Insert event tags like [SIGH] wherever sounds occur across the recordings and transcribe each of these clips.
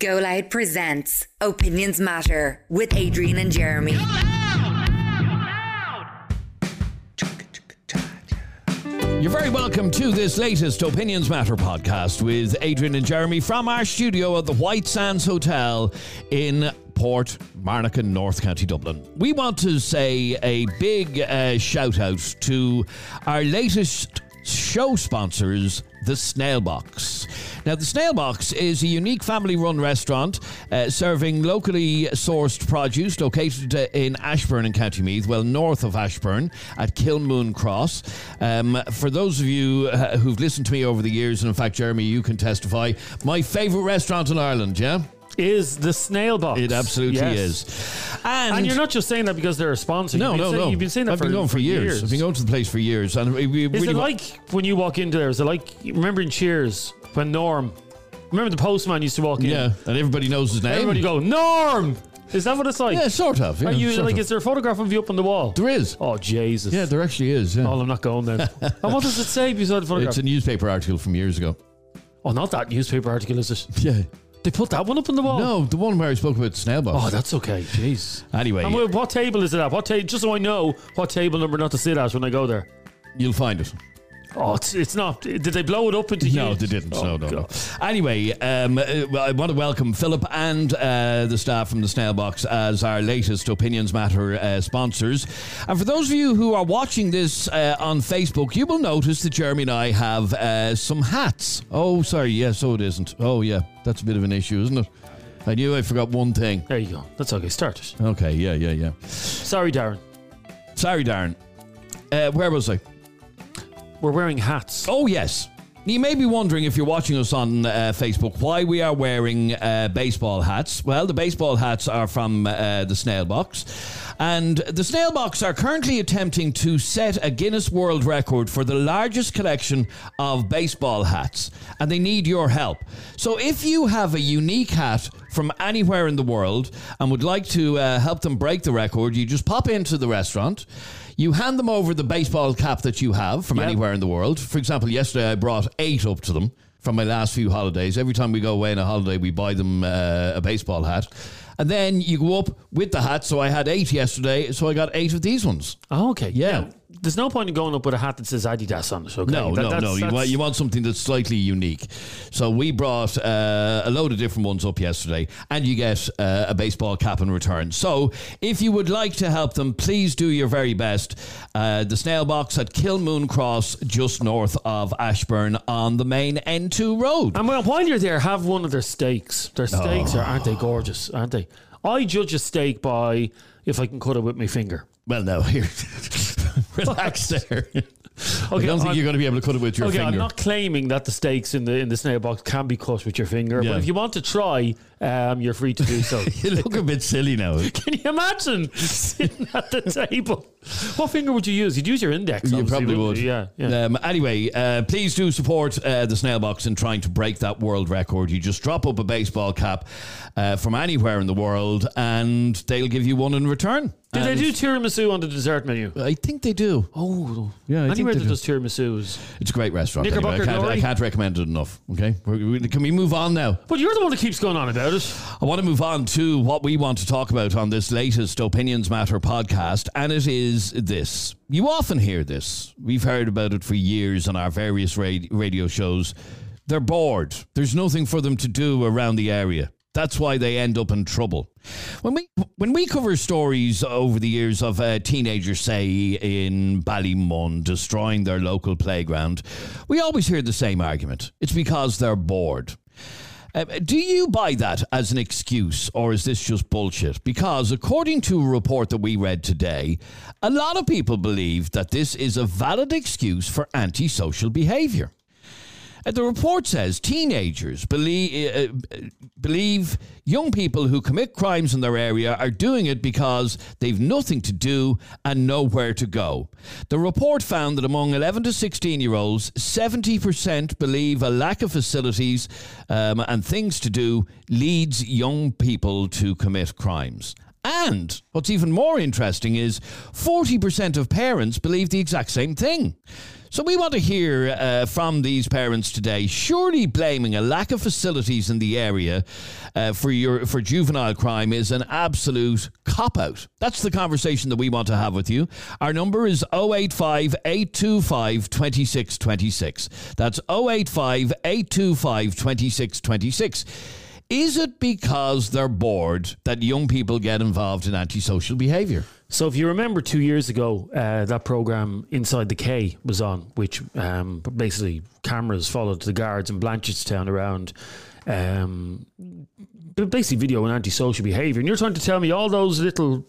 Go Loud presents Opinions Matter with Adrian and Jeremy. You're very welcome to this latest Opinions Matter podcast with Adrian and Jeremy from our studio at the White Sands Hotel in Port Marnock, North County Dublin. We want to say a big uh, shout out to our latest show sponsors, the Snail Box. Now, the Snail Box is a unique family run restaurant uh, serving locally sourced produce located uh, in Ashbourne in County Meath, well, north of Ashbourne at Kilmoon Cross. Um, for those of you uh, who've listened to me over the years, and in fact, Jeremy, you can testify, my favourite restaurant in Ireland, yeah? Is the snail box. It absolutely Yes. is. And, And you're not just saying that because they're a sponsor. no, you've been no, saying, no. You've been saying that I've for, been going for, years. I've been going to the place for years, and we, we Is really it wa- like when you walk into there? Is it like remember in Cheers when Norm? Remember the postman used to walk in. yeah, and everybody knows his name. Everybody go Norm. Is that what it's like? yeah, sort of. Yeah, Are you sort like? of. Is there a photograph of you up on the wall? there is. Oh Jesus. Yeah, there actually is. Yeah. Oh, I'm not going then. [LAUGHS] and what does it say beside the photograph? It's a newspaper article from years ago. oh, not that newspaper article, is it? Yeah. They put that one up on the wall. No, the one where I spoke about snail box. Oh, that's okay. Jeez. anyway, And wh- what table is it at? What table? Just so I know what table number not to sit at when I go there. you'll find it. Oh, it's, it's not. Did they blow it up into here? No, they didn't. Oh, no, no, no. Anyway, um, I want to welcome Philip and uh, the staff from the Snail Box as our latest Opinions Matter uh, sponsors. And for those of you who are watching this uh, on Facebook, you will notice that Jeremy and I have uh, some hats. Oh, sorry. Yes, so it isn't. Oh, yeah. That's a bit of an issue, isn't it? I knew I forgot one thing. There you go. That's okay. Start it. Okay, yeah, yeah, yeah. Sorry, Darren. Sorry, Darren. Uh, where was I? We're wearing hats. Oh, yes. You may be wondering if you're watching us on uh, Facebook why we are wearing uh, baseball hats. Well, the baseball hats are from uh, the Snail Box. And the Snail Box are currently attempting to set a Guinness World Record for the largest collection of baseball hats. And they need your help. So if you have a unique hat from anywhere in the world and would like to uh, help them break the record, you just pop into the restaurant. You hand them over the baseball cap that you have from Yep. anywhere in the world. For example, yesterday I brought eight up to them from my last few holidays. Every time we go away on a holiday, we buy them uh, a baseball hat. And then you go up with the hat. So I had eight yesterday, so I got eight of these ones. Oh, okay. Yeah. Now, there's no point in going up with a hat that says Adidas on it. Okay. No, That- no, that's- no. You want, you want something that's slightly unique. So we brought uh, a load of different ones up yesterday, and you get uh, a baseball cap in return. So if you would like to help them, please do your very best. Uh, the snail box at Kilmoon Cross, just north of Ashbourne on the main N2 road. And well, while you're there, have one of their steaks. Their steaks are, aren't they gorgeous? Aren't they? I judge a steak by if I can cut it with my finger. Well, no, [LAUGHS] here. [LAUGHS] Relax there. [LAUGHS] okay, I don't think I'm- you're going to be able to cut it with your Okay, finger. I'm not claiming that the steaks in the in the snail box can be cut with your finger, Yeah. but if you want to try, um, you're free to do so. [LAUGHS] you look a bit silly now. Can you imagine sitting at the table? What finger would you use? You'd use your index. You probably would. you? Yeah, yeah. Um, anyway, uh, please do support uh, the Snail Box in trying to break that world record. You just drop up a baseball cap uh, from anywhere in the world, and they'll give you one in return. Did they do tiramisu on the dessert menu? I think they do. Oh, Yeah, I think Anywhere they that do. does tiramisu. It's a great restaurant. Anyway. I, Knickerbocker can't, I Glory? can't recommend it enough. Okay, we- can we move on now? But you're the one that keeps going on about it. I want to move on to what we want to talk about on this latest Opinions Matter podcast, and it is this. You often hear this. We've heard about it for years on our various ra- radio shows. They're bored. There's nothing for them to do around the area. That's why they end up in trouble. When we when we cover stories over the years of uh, teenagers, say in Ballymun, destroying their local playground, we always hear the same argument. It's because they're bored. Uh, do you buy that as an excuse, or is this just bullshit? Because according to a report that we read today, a lot of people believe that this is a valid excuse for antisocial behavior. Uh, the report says teenagers believe, uh, uh, believe young people who commit crimes in their area are doing it because they've nothing to do and nowhere to go. The report found that among 11 to 16 year olds, 70% believe a lack of facilities um, and things to do leads young people to commit crimes. And what's even more interesting is 40% of parents believe the exact same thing. So we want to hear uh, from these parents today. Surely blaming a lack of facilities in the area uh, for your for juvenile crime is an absolute cop out. That's the conversation that we want to have with you. Our number is 085 825 2626. That's 085 825 2626. Is it because they're bored that young people get involved in antisocial behaviour? So, if you remember two years ago, uh, that program Inside the K was on, which um, basically cameras followed the guards in Blanchardstown around um, basically video and antisocial behaviour. And you're trying to tell me all those little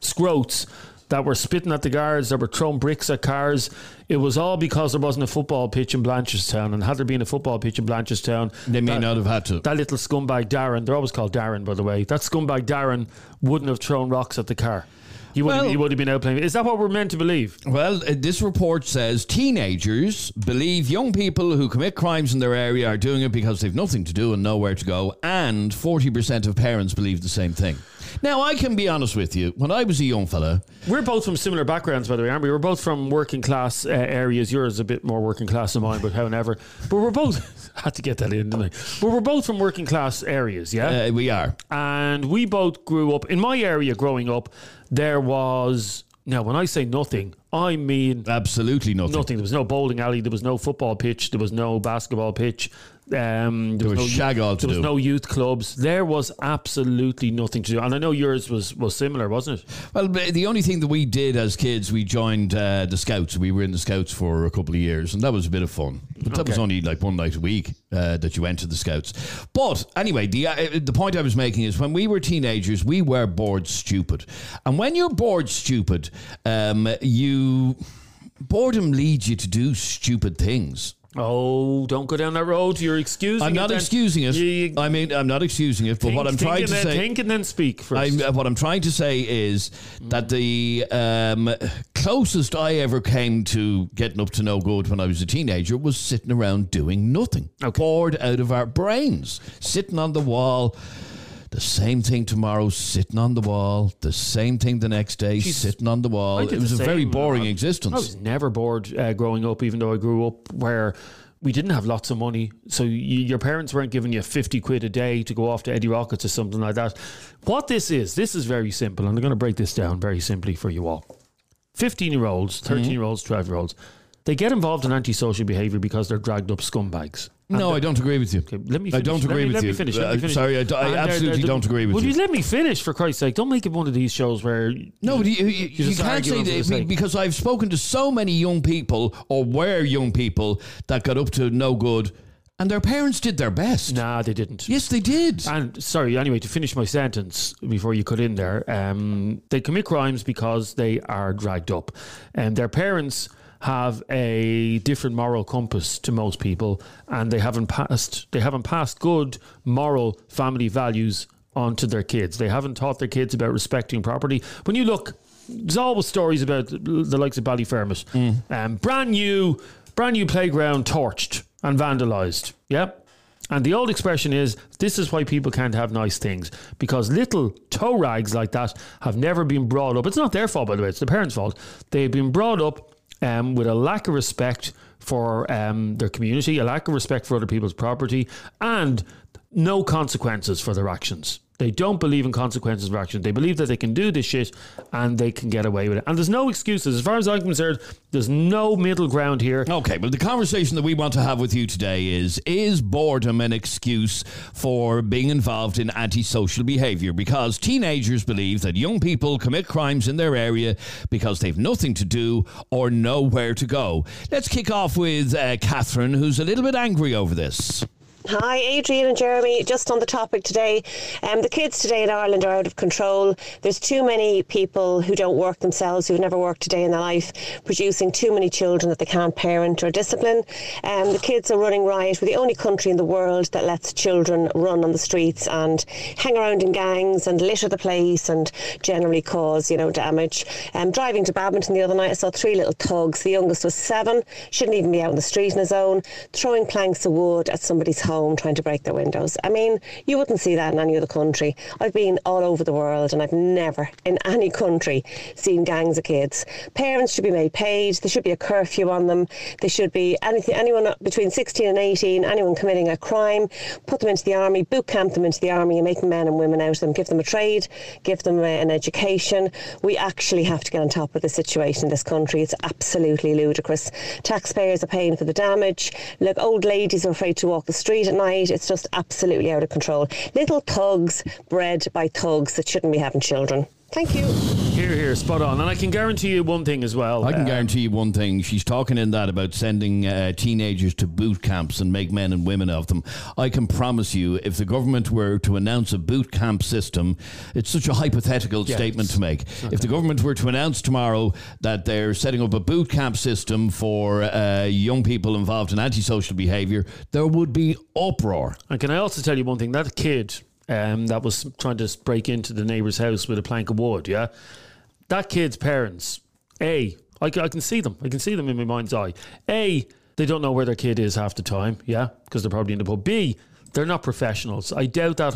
scroats that were spitting at the guards, that were throwing bricks at cars. It was all because there wasn't a football pitch in Blanchardstown. And had there been a football pitch in Blanchardstown, They may that- not have had to. That little scumbag Darren, they're always called Darren, by the way. That scumbag Darren wouldn't have thrown rocks at the car. He would, Well- have, he would have been out playing. Is that what we're meant to believe? Well, uh, this report says teenagers believe young people who commit crimes in their area are doing it because they've nothing to do and nowhere to go, and 40% of parents believe the same thing. Now, I can be honest with you. When I was a young fella, We're both from similar backgrounds, by the way, aren't we? We're both from working class uh, areas. Yours a bit more working class than mine, but however. But we're both, [LAUGHS] had to get that in, didn't I? But we're both from working class areas, yeah? uh, we are. and we both grew up in my area growing up there was now when i say nothing i mean Absolutely nothing. nothing there was no bowling alley there was no football pitch there was no basketball pitch um, there, was no, shag all to there was do. no youth clubs there was absolutely nothing to do and i know yours was was similar wasn't it Well, the only thing that we did as kids, we joined uh, the Scouts. We were in the Scouts for a couple of years, and that was a bit of fun. But that was only like one night a week uh, that you went to the Scouts. But anyway, the uh, the point I was making is when we were teenagers, we were bored stupid, and when you're bored stupid, um, you boredom leads you to do stupid things. Oh don't go down that road you're excusing I'm not then. excusing it. You- you- I mean, I'm not excusing it. But what I'm trying to then, say, think and then speak first I'm, uh, what I'm trying to say is that the um, closest I ever came to getting up to no good when I was a teenager was sitting around doing nothing, bored out of our brains, sitting on the wall. The same thing tomorrow, sitting on the wall. The same thing the next day, sitting on the wall. It was a the very boring I- existence. I was never bored uh, growing up, even though I grew up where we didn't have lots of money. So you, your parents weren't giving you 50 quid a day to go off to Eddie Rockets or something like that. What this is, this is very simple. And I'm going to break this down very simply for you all. 15 year olds, Mm-hmm. 13 year olds, 12 year olds, they get involved in antisocial behavior because they're dragged up scumbags. No, I don't agree with you. Okay, let me I finish. don't Let agree me- with let you. Me finish. Let me Uh, finish. sorry, I d- I they're- absolutely don't agree with Will you. you let me finish, for Christ's sake? Don't make it one of these shows where. No, but you, you, you just can't say that because I've spoken to so many young people or were young people that got up to no good and their parents did their best. Nah, they didn't. Yes, they did. And sorry, anyway, to finish my sentence before you cut in there, um, they commit crimes because they are dragged up, and their parents have a different moral compass to most people, and they haven't passed they haven't passed good moral family values onto their kids. They haven't taught their kids about respecting property. When you look, there's always stories about the likes of Ballyfermot, um, brand new, brand new playground torched and vandalised. Yep. And the old expression is this is why people can't have nice things because little toe rags like that have never been brought up. It's not their fault, by the way, it's the parents' fault. They've been brought up um, with a lack of respect for um, their community, a lack of respect for other people's property, and no consequences for their actions. They don't believe in consequences for action. They believe that they can do this shit and they can get away with it. And there's no excuses. As far as I'm concerned, there's no middle ground here. Okay, well, the conversation that we want to have with you today is Is boredom an excuse for being involved in antisocial behaviour? Because teenagers believe that young people commit crimes in their area because they've nothing to do or nowhere to go. Let's kick off with uh, Catherine, who's a little bit angry over this. Hi, Adrian and Jeremy. Just on the topic today, um, the kids today in Ireland are out of control. There's too many people who don't work themselves, who've never worked a day in their life, producing too many children that they can't parent or discipline. Um, the kids are running riot. We're the only country in the world that lets children run on the streets and hang around in gangs and litter the place and generally cause, you know, damage. Um, driving to Badminton the other night, I saw three little thugs. The youngest was seven, shouldn't even be out in the street on his own, throwing planks of wood at somebody's house home trying to break their windows. I mean, you wouldn't see that in any other country. I've been all over the world and I've never in [LAUGHS] any country seen gangs of kids. Parents should be made paid. There should be a curfew on them. They should be anything, anyone between 16 and 18, anyone committing a crime, put them into the army, boot camp them into the army and make men and women out of them. Give them a trade, give them an education. We actually have to get on top of the situation in this country. It's absolutely ludicrous. Taxpayers are paying for the damage. Look, old ladies are afraid to walk the street at night. It's just absolutely out of control. Little thugs bred by thugs that shouldn't be having children. Thank you. Here, here, spot on. And I can guarantee you one thing as well. I can um, guarantee you one thing. She's talking in that about sending uh, teenagers to boot camps and make men and women of them. I can promise you, if the government were to announce a boot camp system, it's such a hypothetical Yeah, statement to make. If the government were to announce tomorrow that they're setting up a boot camp system for uh, young people involved in antisocial behaviour, there would be uproar. And can I also tell you one thing? That kid um, that was trying to break into the neighbour's house with a plank of wood, yeah? That kid's parents, A, I, can see them. I can see them in my mind's eye. A, they don't know where their kid is half the time, yeah? Because they're probably in the pub. B, they're not professionals. I doubt that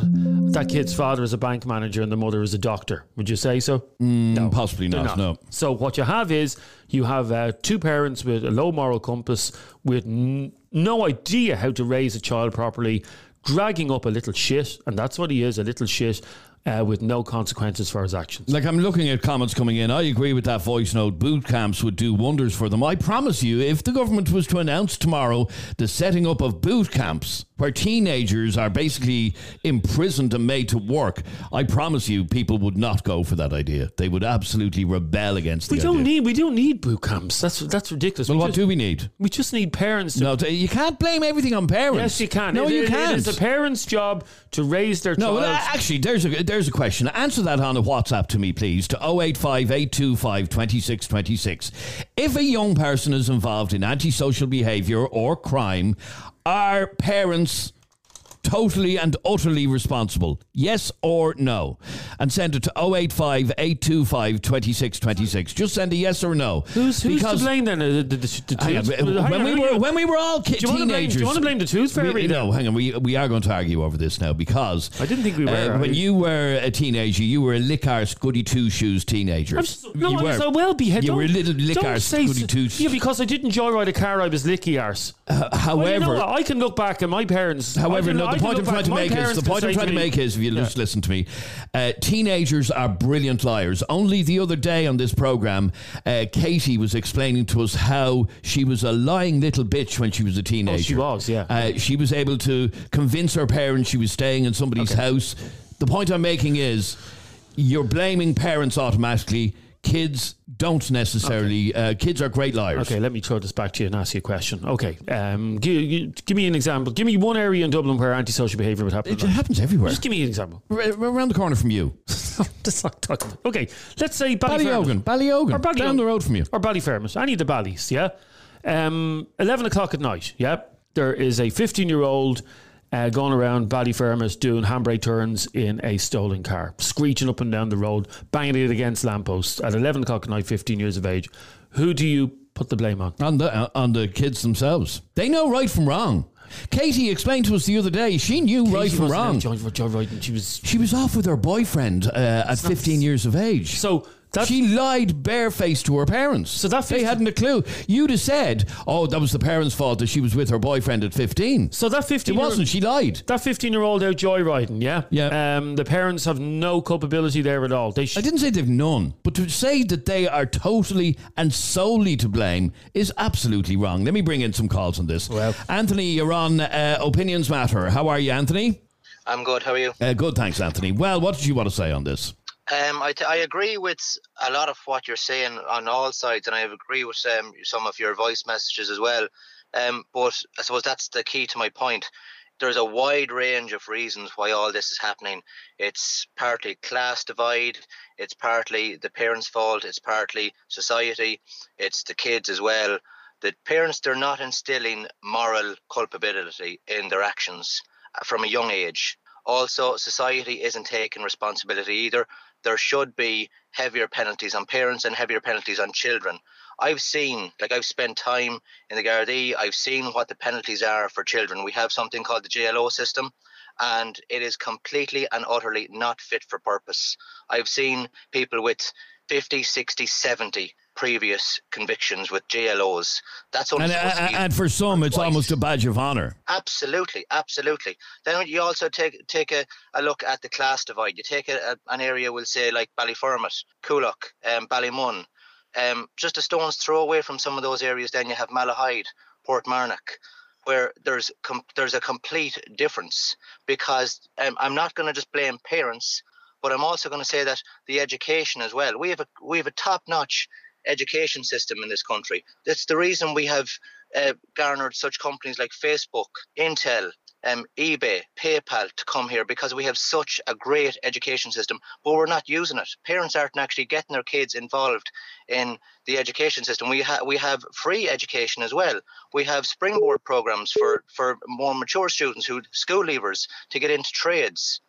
that kid's father is a bank manager and the mother is a doctor. Would you say so? No, possibly They're not. No. So what you have is you have uh, two parents with a low moral compass, with n- no idea how to raise a child properly, dragging up a little shit, and that's what he is—a little shit. Uh, with no consequences for his actions. Like I'm looking at comments coming in. I agree with that voice note. Boot camps would do wonders for them. I promise you, if the government was to announce tomorrow the setting up of boot camps where teenagers are basically imprisoned and made to work, I promise you, people would not go for that idea. They would absolutely rebel against the We don't idea. need we don't need boot camps. That's that's ridiculous. well, we what just, do we need? we just need parents to No, you can't blame everything on parents. Yes, you can. No, It- you it- can't. It is the parents' job to raise their No, well, actually, there's a there's a question. Answer that on a WhatsApp to me, please, to 085 825 2626. If a young person is involved in antisocial behaviour or crime, are parents totally and utterly responsible? Yes or no? And send it to 085 825 2626. Just send a yes or no. who's who's Because- to blame then? Uh, The, the, the, the Hang on, when we were when we were all ki- Do you wanna blame- teenagers, do you wanna blame the tooth fairy We, no, hang on. We we are going to argue over this now because I didn't think we were. uh, when you were a teenager, you were a lick arse goody two shoes teenager. Just, no, you I was were. a well behaved. You were a little lick arse goody two. Yeah, because I didn't joyride a car, I was licky arse. Uh, Well, however, you know? I can look back at my parents. I However, can- no, I the point I'm trying to make is the point I'm trying to me- make is if you Yeah. just listen to me, uh, teenagers are brilliant liars. Only the other day on this program, uh, Katie was explaining to us how she was a lying little bitch when she was a teenager. Oh, she was, yeah. Uh, she was able to convince her parents she was staying in somebody's house. The point I'm making is you're blaming parents automatically. Kids don't necessarily. Uh, kids are great liars. Okay, let me throw this back to you and ask you a question. Okay, um, give, give me an example. Give me one area in Dublin where antisocial behaviour would happen. It happens everywhere. Just give me an example. R- around the corner from you. [LAUGHS] That's not talking Okay, let's say Ballyogan. Ballyogan. Or Ballyogan. Down the road from you. or Ballyfermot, any of the Ballys, yeah? Um, 11 o'clock at night, yeah? There is a 15 year old uh, going around Ballyfermot doing handbrake turns in a stolen car, screeching up and down the road, banging it against lampposts at 11 o'clock at night, 15 years of age. Who do you put the blame on? on the uh, on the kids themselves. They know right from wrong. Katie explained to us the other day. She knew right from wrong. Joy, joy. She was. She was off with her boyfriend uh, at 15 years of age. So that she lied barefaced to her parents. So that they hadn't a clue. You'd have said, "Oh, that was the parents' fault that she was with her boyfriend at 15." so that 15 it wasn't. She lied. That 15 year old out joyriding, yeah? Yeah. Um, the parents have no culpability there at all. They sh- I didn't say they've none, but to say that they are totally and solely to blame is absolutely wrong. Let me bring in some calls on this. Well. Anthony, you're on uh, Opinions Matter. How are you, Anthony? I'm good. How are you? Uh, good, thanks, Anthony. Well, what did you want to say on this? Um, I, t- I agree with a lot of what you're saying on all sides, and I agree with um, some of your voice messages as well. Um, but I suppose that's the key to my point. There's a wide range of reasons why all this is happening. It's partly class divide, it's partly the parents' fault, it's partly society, it's the kids as well. The parents, they're not instilling moral culpability in their actions uh, from a young age. Also, society isn't taking responsibility either there should be heavier penalties on parents and heavier penalties on children. I've seen, like I've spent time in the Gardaí, I've seen what the penalties are for children. We have something called the JLO system, and it is completely and utterly not fit for purpose. I've seen people with 50, 60, 70 previous convictions with JLOs. That's only And, and, and for some, it's twice. almost a badge of honour. Absolutely, absolutely. Then you also take take a, a look at the class divide. You take a, a, an area, we'll say like Ballyfermot, Coolock, um, Ballymun, um, just a stone's throw away from some of those areas. Then you have Malahide, Portmarnock, where there's com- there's a complete difference. Because um, I'm not going to just blame parents, but I'm also going to say that the education as well. We have a we have a top notch education system in this country. That's the reason we have uh, garnered such companies like Facebook, Intel, um, eBay, PayPal to come here because we have such a great education system, but we're not using it. Parents aren't actually getting their kids involved in the education system. We have we have free education as well. We have springboard programs for for more mature students who school leavers to get into trades.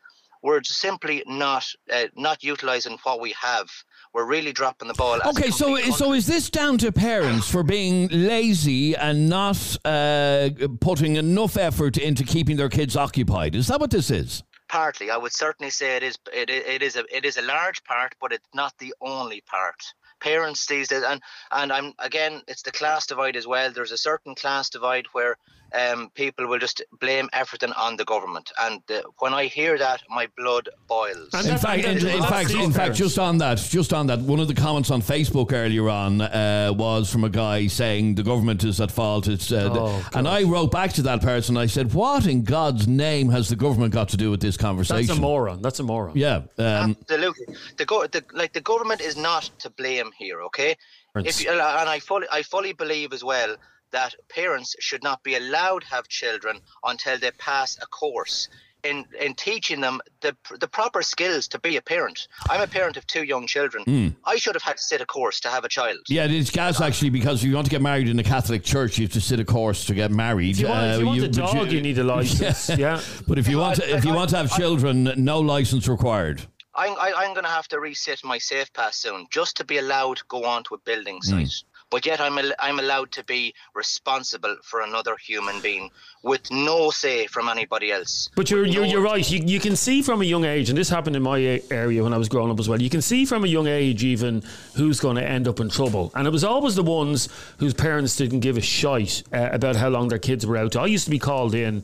We're simply not uh, not utilizing what we have. We're really dropping the ball. Okay, so complete so is this down to parents for being lazy and not uh, putting enough effort into keeping their kids occupied? Is that what this is? partly. I would certainly say it is. It, it it is a it is a large part, but it's not the only part. Parents these days, and and I'm again, it's the class divide as well. There's a certain class divide where um, people will just blame everything on the government, and uh, when I hear that, my blood boils. And In That's- fact, in, in fact, in fact, just on that, just on that, one of the comments on Facebook earlier on uh, was from a guy saying the government is at fault. It's uh, Oh, and I wrote back to that person. I said, "What in God's name has the government got to do with this conversation?" That's a moron. That's a moron. Yeah, um, Absolutely. The, go- the like the government is not to blame here, okay? If you, and I fully I fully believe as well that parents should not be allowed to have children until they pass a course in in teaching them the the proper skills to be a parent. I'm a parent of two young children. I should have had to sit a course to have a child. yeah, it's gas actually because if you want to get married in a Catholic church, you have to sit a course to get married. If you want, if you Uh, want a dog, you, need a license. [LAUGHS] yeah. But if you want, to, if you want to have children, no license required. I'm I, I'm going to have to reset my safe pass soon just to be allowed to go onto a building site. But yet I'm al- I'm allowed to be responsible for another human being with no say from anybody else. But you're, you're, no- you're right. You, you can see from a young age, and this happened in my area when I was growing up as well. You can see from a young age even who's going to end up in trouble. And it was always the ones whose parents didn't give a shite uh, about how long their kids were out. I used to be called in.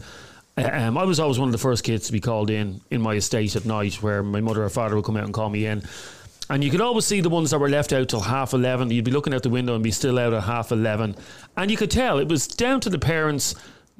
uh, Um, I was always one of the first kids to be called in in my estate at night, where my mother or father would come out and call me in. And you could always see the ones that were left out till half 11. You'd be looking out the window and be still out at half 11. And you could tell it was down to the parents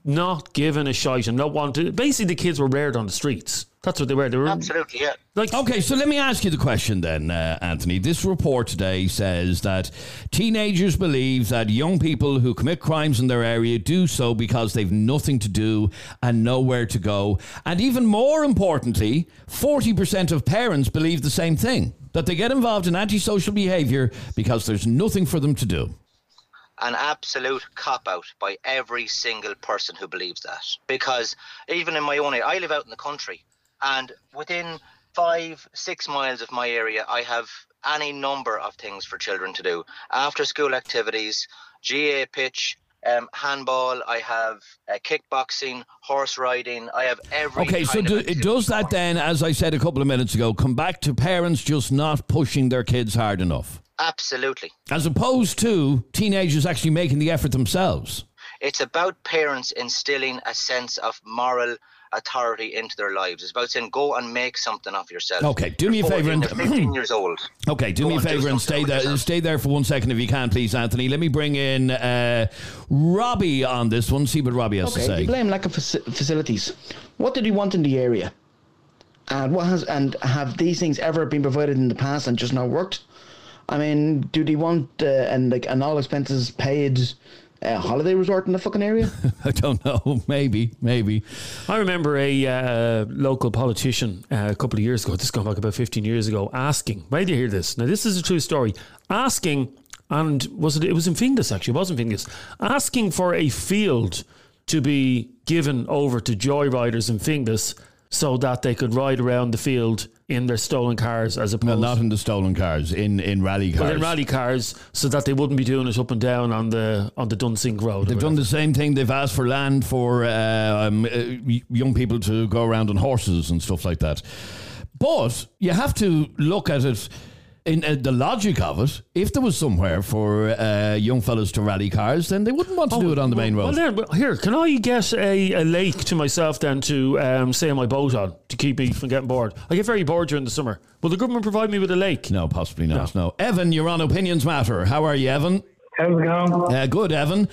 not giving a shite and not wanting to. Basically, the kids were reared on the streets. That's what they were. They were Absolutely, yeah. like, Okay, so let me ask you the question then, uh, Anthony. This report today says that teenagers believe that young people who commit crimes in their area do so because they've nothing to do and nowhere to go. And even more importantly, 40% of parents believe the same thing that they get involved in antisocial behavior because there's nothing for them to do. an absolute cop out by every single person who believes that. Because even in my own area, I live out in the country, and within five, six miles of my area, I have any number of things for children to do. After school activities, GA pitch. Um, handball. I have uh, kickboxing, horse riding. I have every. Okay, so do, does that then, as I said a couple of minutes ago, come back to parents just not pushing their kids hard enough? Absolutely. as opposed to teenagers actually making the effort themselves. It's about parents instilling a sense of moral authority into their lives. It's about saying, go and make something of yourself. Okay, do me a favour 14, and- you're 15 [CLEARS THROAT] years old. Okay, do Go me a favour and stay there. yourself. Stay there for one second if you can, please, Anthony. Let me bring in uh, Robbie on this one. See what Robbie has to say. you blame lack of faci- facilities. What did he want in the area? And what has and have these things ever been provided in the past and just not worked? I mean, do they want uh, and like an all expenses paid uh, holiday resort in the fucking area? [LAUGHS] I don't know. Maybe, maybe. I remember a uh, local politician uh, a couple of years ago, this is going back about 15 years ago, asking, why do you hear this? Now, this is a true story. Asking, and was it, it was in Finglas actually, it was in Finglas, asking for a field to be given over to joyriders in Finglas so that they could ride around the field in their stolen cars as opposed Well, not in the stolen cars, in, in rally cars. Well, in rally cars, so that they wouldn't be doing it up and down on the on the Dunsink Road. They've done the same thing. They've asked for land for uh, um, uh, young people to go around on horses and stuff like that. But you have to look at it in uh, the logic of it. If there was somewhere for uh, young fellas to rally cars, then they wouldn't want to do it on the main Well, road. then, well, here, can I get a, a lake to myself then to um, sail my boat on to keep me from getting bored? I get very bored during the summer. Will the government provide me with a lake? no, possibly not. No. Evan, you're on Opinions Matter. How are you, Evan? How's it going? Uh, good, Evan.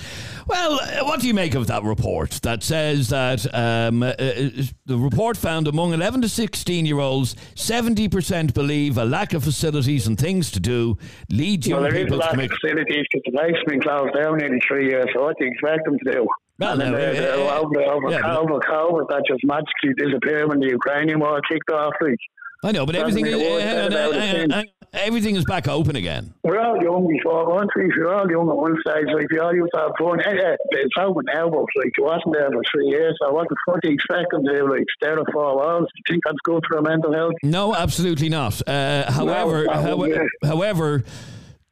Well, uh, what do you make of that report that says that um, uh, uh, the report found among 11 to 16 year olds, 70% believe a lack of facilities and things to do leads young Well, there is a people to lack of facilities because the life's been closed down nearly three years. So what do you expect them to do? Well, and then no, uh, over, over, yeah, over COVID, that just magically disappeared when the Ukrainian war kicked off. Like, I know, but everything is, uh, hang on, hang on, hang on. Everything is back open again. we're all young before countries, we're all young at one stage. Like, we all used to have fun. It's open now, but like, it wasn't there for three years. So what the fuck do you expect them to? Like, stare at four walls? Do you think that's good for their mental health? No, absolutely not. Uh, however, no, how- however,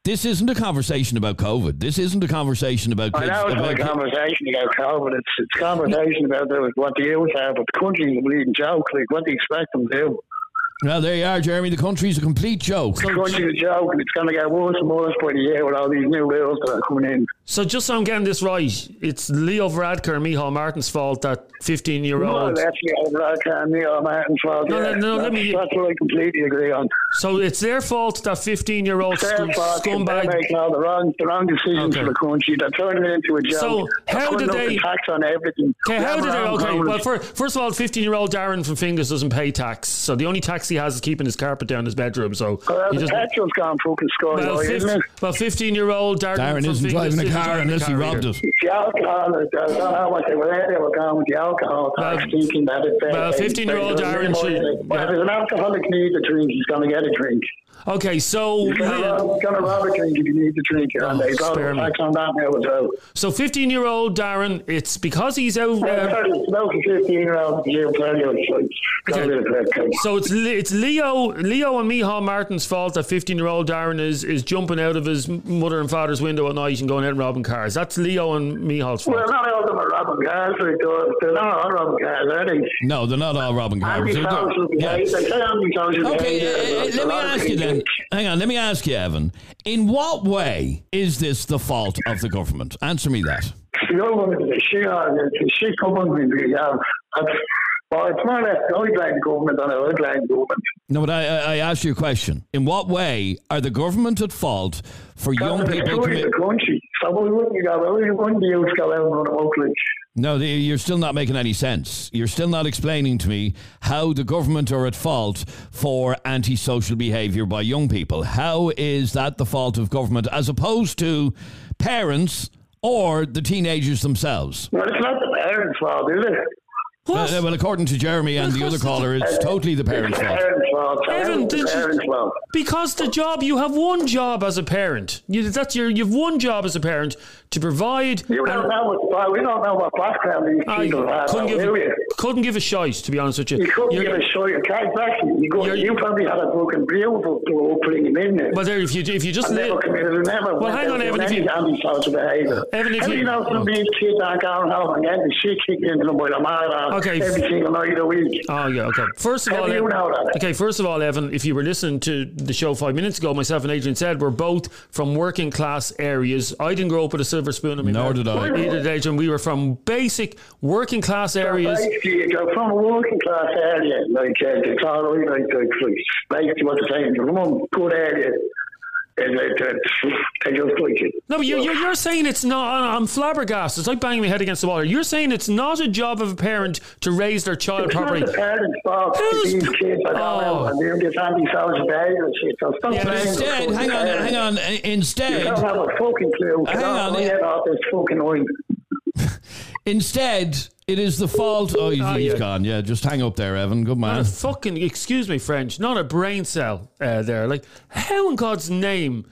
this isn't a conversation about COVID. This isn't a conversation about I know it's not about a conversation about COVID. It's it's a conversation about what the youth are, but the country's a bleeding joke. Like, what do you expect them to do? Well, there you are, Jeremy. The country's a complete joke. The country's a joke, and it's going to get worse and worse by the year with all these new rules that are coming in. So just so I'm getting this right, it's Leo Varadkar and Micheál Martin's fault that 15 year Well, old. actually, over and Neil Martin's fault. No, yeah. no, no, let me- that's what I completely agree on. So it's their fault that 15 year old Their fault. They're scumbag. making all the wrong, the wrong decisions Okay. for the country. They're turning it into a joke. So They're how did they- tax on everything? Okay, how did they? Okay, Congress. well, for, first of all, 15 year old Darren from Finglas doesn't pay tax. So the only tax he has is keeping his carpet down his bedroom. So Well, he the doesn't. petrol's gone fucking sky Well, high, 15, well, 15 year old Darren, Darren from isn't Finglas driving a isn't car driving unless he car robbed either. Uh, it. The alcohol, I don't know what they were, they were going with the alcohol tax, Well- thinking that it. well, 15-year-old Darren should- Well, if an alcoholic needs a drink, he's going to get a drink. Okay, so He's going to rob a drink if he needs a drink, and they got spare a me. tax on that now as well. so 15 year old Darren, it's because he's out. Uh, Uh, it's 15 year old year period. So it's got a Okay. bit of that kind of- so it's it's Leo Leo and Micheál Martin's fault that 15 year old Darren is is jumping out of his mother and father's window at night and going out and robbing cars. That's Leo and Micheál's fault. Well, not all of them are robbing cars. Like, they're, they're not all robbing cars, are they? No, they're not all robbing cars. They're- yeah. They say antisocial Okay, uh, uh, There's a let me ask you things. Then. Hang on, let me ask you, Evan. In what way is this the fault of the government? Answer me that. The government is a shit, uh, it's a shit government we have. That's, well, it's not a guideline government on a guideline government. No, but I, I, I asked you a question. In what way are the government at fault for young people it's commit? the country. So wouldn't you go, well, wouldn't the youth go out and run amok like No, you're still not making any sense. You're still not explaining to me how the government are at fault for antisocial behaviour by young people. How is that the fault of government as opposed to parents or the teenagers themselves? Well, it's not the parents' fault, is it? What? Uh, well, according to Jeremy and the other caller, it's totally the parents' fault. parents' fault. Evan, it's the did you- fault. Because the job you have one job as a parent. You, that's your you've one job as a parent to provide. You don't know what, we don't know what background these I people have, couldn't give do you? couldn't give a shite to be honest with you. You couldn't You're- give a show your car exactly. You, go, You're- probably had a fucking beautiful upbringing in there. But there, if you if you just I never live, committed never Well, hang on, out Evan, with if you- any antisocial behaviour. Evan, if How do you- you know some of these kids aren't going home and getting the shit kicked into them by the mother Okay. every single night of the week? Oh yeah, okay. First of How all, you Evan- that? okay. First of all, Evan, if you were listening to the show five minutes ago, myself and Adrian said we're both from working class areas. I didn't grow up with a silver spoon in my Nor did I. Neither did Adrian. We were from basic working class areas. Basically, you go from a working class area, like uh, the Carlo, like, like, like, basically what they're saying, from a good area, and it, it, they just like it. No, you're, you're, you're saying it's not. I'm flabbergasted. It's like banging my head against the wall. You're saying it's not a job of a parent to raise their child It's properly. not the parents' fault that Who's- these kids are Oh. out and doing this anti-social behaviour and shit. So stop Yeah, but Instead, hang on, hang on. uh, You Instead, don't have a fucking clue. Hang on, off, yeah. get off this fucking line. [LAUGHS] instead, it is the fault. Oh, he's, Ah, he's yeah. gone. Yeah, just hang up there, Evan. Good Not man. a fucking excuse me, French. Not a brain cell uh, there. Like how in God's name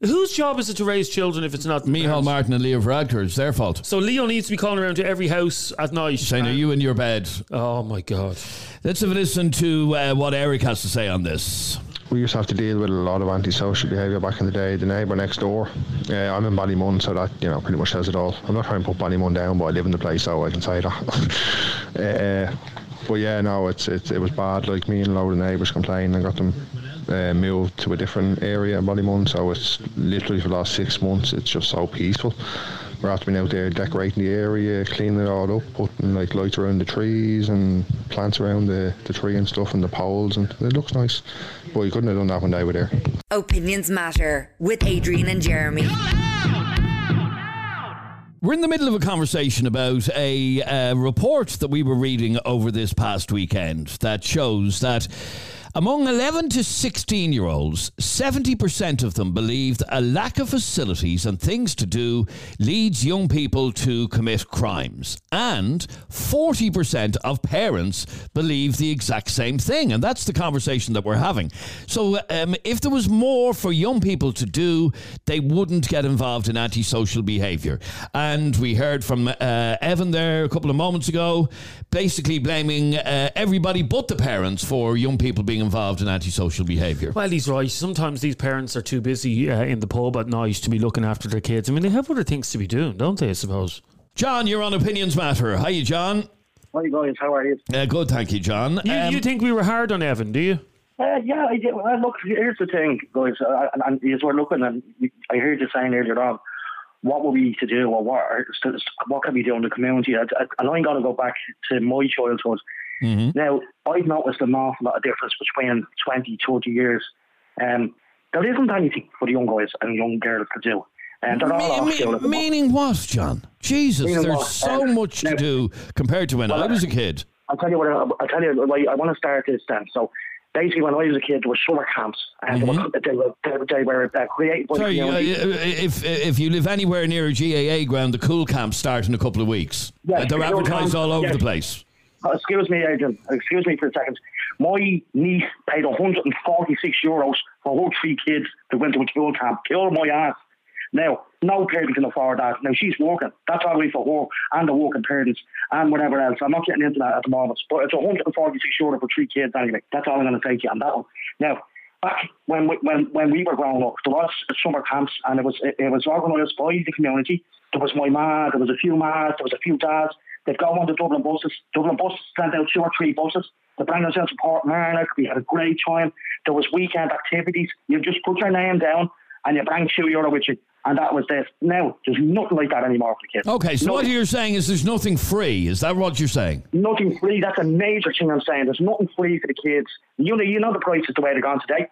Whose job is it to raise children if it's not Micheál? Martin and Leo Varadkar, it's their fault. So Leo needs to be calling around to every house at night. Saying, are you in your bed? Oh my god! Let's have a listen to uh, what Eric has to say on this. We used to have to deal with a lot of antisocial behaviour back in the day. The neighbour next door, uh, I'm in Ballymun, so that you know pretty much says it all. I'm not trying to put Ballymun down, but I live in the place, so I can say that. [LAUGHS] uh, but yeah, no, it's, it's it was bad. Like me and a load of neighbours complained and got them uh, moved to a different area in Ballymun. So it's literally for the last six months, it's just so peaceful. We're after being out there decorating the area, cleaning it all up, putting like lights around the trees and plants around the, the tree and stuff and the poles, and it looks nice. But you couldn't have done that when they were there. Opinions Matter with Adrian and Jeremy. We're in the middle of a conversation about a uh, report that we were reading over this past weekend that shows that among 11 to 16 year olds, 70% of them believe a lack of facilities and things to do leads young people to commit crimes. And 40% of parents believe the exact same thing. And that's the conversation that we're having. So um, if there was more for young people to do, they wouldn't get involved in antisocial behaviour. And we heard from uh, Evan there a couple of moments ago, basically blaming uh, everybody but the parents for young people being involved in antisocial behaviour. Well, he's right. Sometimes these parents are too busy uh, in the pub at night to be looking after their kids. I mean, they have other things to be doing, don't they? I suppose. John, you're on Opinions Matter. Hiya, John. Hi guys, how are you? Uh, good, thank you, John. You, Um, you think we were hard on Evan, do you? Uh, yeah, I did. Well, look, here's the thing, guys. Uh, and, and as we're looking, and I heard you saying earlier on, what were we to do, or what, or what can we do in the community? I, I, and I'm going to go back to my childhood. Now, I've noticed an awful lot of difference between 20, 30 years. Um, there isn't anything for the young guys and young girls to do. And they're all Me- off me- school at the moment. meaning what, John? Jesus, Meaning there's what? so Um, much to now- do compared to when I was a kid. I'll tell you what. I, I'll tell you. Like, I want to start this then. So, basically, when I was a kid, there were summer camps, and they were they were, they were, they were uh, created by the Sorry, uh, if if you live anywhere near a GAA ground, the Cúl Camps start in a couple of weeks. Yeah, Uh, they're cool advertised camps, all over the place. Uh, excuse me, Adrian. Excuse me for a second. My niece paid 146 euros for her three kids to go into a school camp. Kill my ass. Now, no parent can afford that. Now, she's working. That's all right for her and the working parents and whatever else. I'm not getting into that at the moment. But it's 146 euro for three kids anyway. That's all I'm going to to you on that one. Now, back when we, when when we were growing up, there was summer camps and it was it, it was organised by the community. There was my ma, there was a few mas, there was a few dads. They'd go on the Dublin buses. Dublin buses sent out two or three buses. They bring us out to Portmarnock. We had a great time. There was weekend activities. You just put your name down and you bring two euro with you. And that was this. Now, there's nothing like that anymore for the kids. Okay, so what you're saying is there's nothing free. Is that what you're saying? nothing free. That's a major thing I'm saying. There's nothing free for the kids. You know, you know the prices the way they're gone today.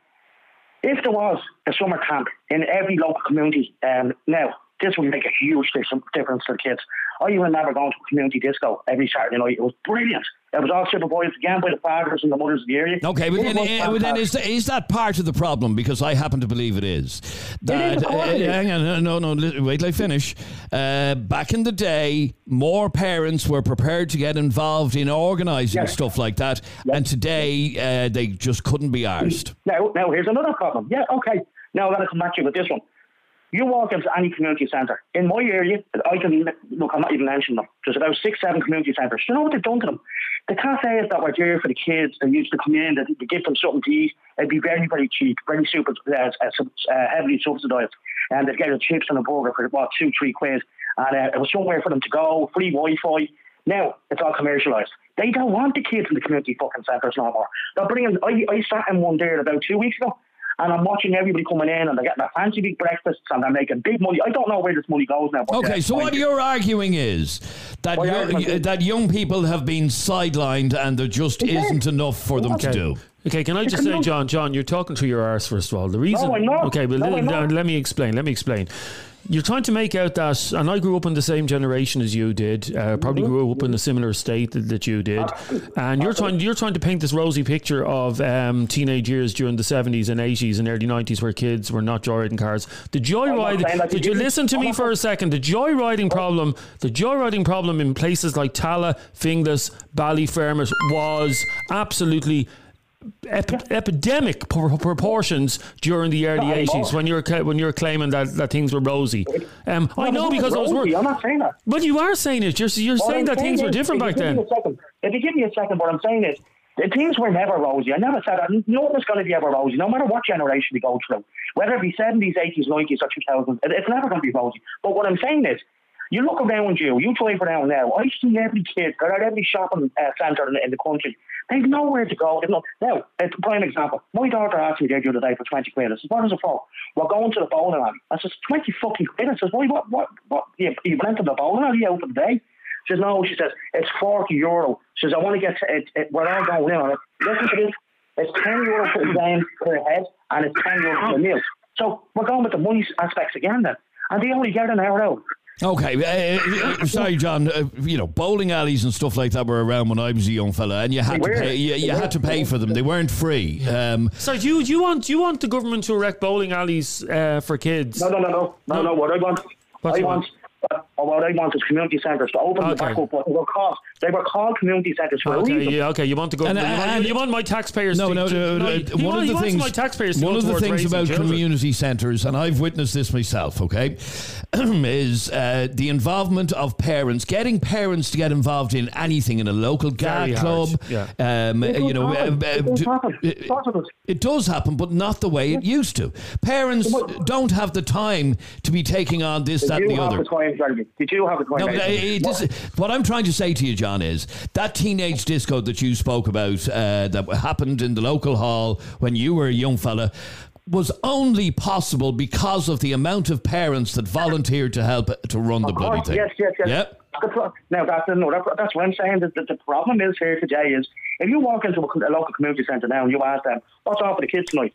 If there was a summer camp in every local community, um, now this would make a huge difference the kids. I even remember going to a community disco every Saturday night. It was brilliant. It was all supervised again by the fathers and the mothers of the area. Okay, but then, uh, then is, is that part of the problem? Because I happen to believe it is. That, it is. hang on, no, no, li- wait till I finish. Uh, back in the day, more parents were prepared to get involved in organising Yes. stuff like that, and today uh, they just couldn't be arsed. Now, now here's another problem. Yeah, okay. Now I'm going to come back to you with this one. You walk into any community centre. In my area, I can look. I'm not even mentioning them. There's about six, seven community centres. Do you know what they've done to them? The cafes that were there for the kids, they used to come in, they, they give them something to eat. It'd be very, very cheap, very super, uh, uh, uh, heavily subsidised, and they'd get a chips and a burger for about two, three quid, and uh, it was somewhere for them to go, free Wi-Fi. Now it's all commercialised. They don't want the kids in the community fucking centres no more. They're bringing. I, I sat in one there about two weeks ago. And I'm watching everybody coming in and they're getting their fancy big breakfasts and they're making big money. I don't know where this money goes now. but, Okay, so what mind you're arguing is that My yo- that young people have been sidelined and there just isn't enough for them to Okay. do. Okay, can I just say, John, John, you're talking through your arse first of all. The reason, No, I'm not. okay, but No, let, I'm not. let me explain. Let me explain. You're trying to make out that, and I grew up in the same generation as you did. Uh, probably grew up in a similar state that, that you did, and you're trying you're trying to paint this rosy picture of um, teenage years during the 70s and 80s and early 90s where kids were not joyriding cars. The joyride. Did you you listen to me for a second? The joyriding problem. The joyriding problem in places like Tallaght, Finglas, Ballyfermot was absolutely ep- epidemic pro- proportions during the early No, eighties when you're when you're claiming that, that things were rosy. Um, I know No, because I was working. I'm not saying that. But you are saying it. You're you're saying I'm that things were different back then. me a second, if you give me a second, what I'm saying is, the things were never rosy. I never said that. Nothing's going to be ever rosy, no matter what generation we go through. Whether it be 70s, 80s, 90s, or 2000s, it's never going to be rosy. But what I'm saying is, you look around you, you drive around now, I see every kid, at every shopping uh, centre in, in the country. They've nowhere to go. They've no, now, a prime example. My daughter asked me the other day for 20 quid. I said, what is it for? We're going to the bowling alley. I said, 20 fucking quid. I said, why, what, what, what, you, you went to the bowling alley out for the day? She says, no, she says, it's 40 euro. She says, I want to get, to, it, it, we're all going in on it. Listen to this. It's 10 euro per game per head, and it's 10 euro per meal. So we're going with the money aspects again then. And they only get an hour out. Okay, uh, uh, sorry, John. Uh, you know, bowling alleys and stuff like that were around when I was a young fella, and you had They to pay. You, you had to pay for them. They weren't free. Um, So do you, do you want do you want the government to erect bowling alleys uh, for kids? No, no, no, no, no, no. What I want, What I you want, want? Uh, what I want is community centres to open the Okay. back up. What they were called, they were called community centres for a Okay, reason. yeah, okay. You want to go? And- you, want, and- you want my taxpayers? no, to, no, to- no, no, he one want- of the things. my taxpayers. One of the things about children. community centres, and I've witnessed this myself. Okay, [CLEARS THROAT] is uh, the involvement of parents, getting parents to get involved in anything in a local Very GAA club. yeah. Um, It you know, does happen. uh, It uh, does happen. it- Of course it does. happen, but not the way it used to. Parents don't have the time to be taking on this, that, and the other. the time, Did you have the time? No, but, uh, what I'm trying to say to you, John, is that teenage disco that you spoke about uh, that happened in the local hall when you were a young fella was only possible because of the amount of parents that volunteered to help to run the Of bloody course, thing. Yes, yes, yes. Yep. Now that's no, that's what I'm saying. That the, the problem is here today is if you walk into a, a local community centre now and you ask them what's on for the kids tonight,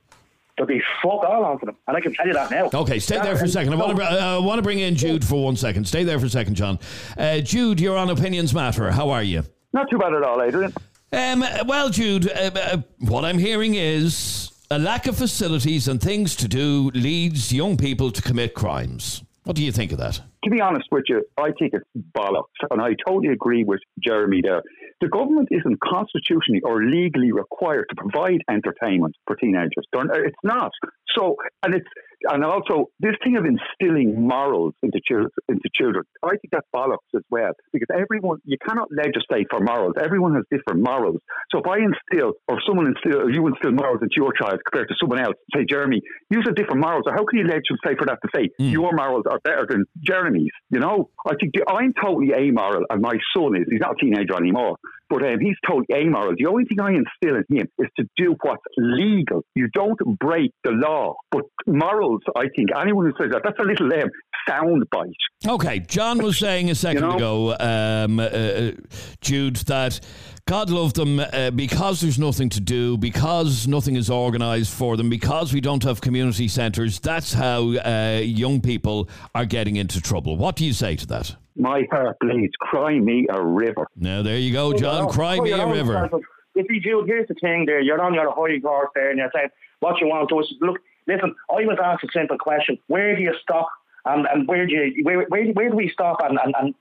there'll be fuck all on for them, and I can tell you that now. Okay, stay there for a second. I want to uh, I want to bring in Jude for one second. Stay there for a second, John. Uh, Jude, you're on Opinions Matter. How are you? Not too bad at all, Adrian. Um, well, Jude, uh, uh, what I'm hearing is a lack of facilities and things to do leads young people to commit crimes. What do you think of that? To be honest with you, I think it's bollocks, and I totally agree with Jeremy there. The government isn't constitutionally or legally required to provide entertainment for teenagers. It's not. So, and it's and also this thing of instilling morals into children, into children, I think that's bollocks as well. Because everyone, you cannot legislate for morals. Everyone has different morals. So if I instill, or someone instill, or you instill morals into your child compared to someone else, say Jeremy, you have different morals. So how can you legislate for that to say mm. your morals are better than Jeremy's? You know, I think I'm totally amoral, and my son is. He's not a teenager anymore. But um, he's totally amoral. The only thing I instill in him is to do what's legal. You don't break the law. But morals, I think, anyone who says that, that's a little um, sound bite. Okay, John was saying a second You know? ago, um, uh, uh, Jude, that God love them uh, because there's nothing to do, because nothing is organised for them, because we don't have community centres. That's how uh, young people are getting into trouble. What do you say to that? My heart bleeds. Cry me a river. Now, there you go, oh, John. Cry Oh, me a river. If you do, here's the thing there. You're on your high horse there and you're saying what you want to us. Look, listen, I was asked a simple question. Where do you stop and, and where do you where, where, where do we stop and, and, and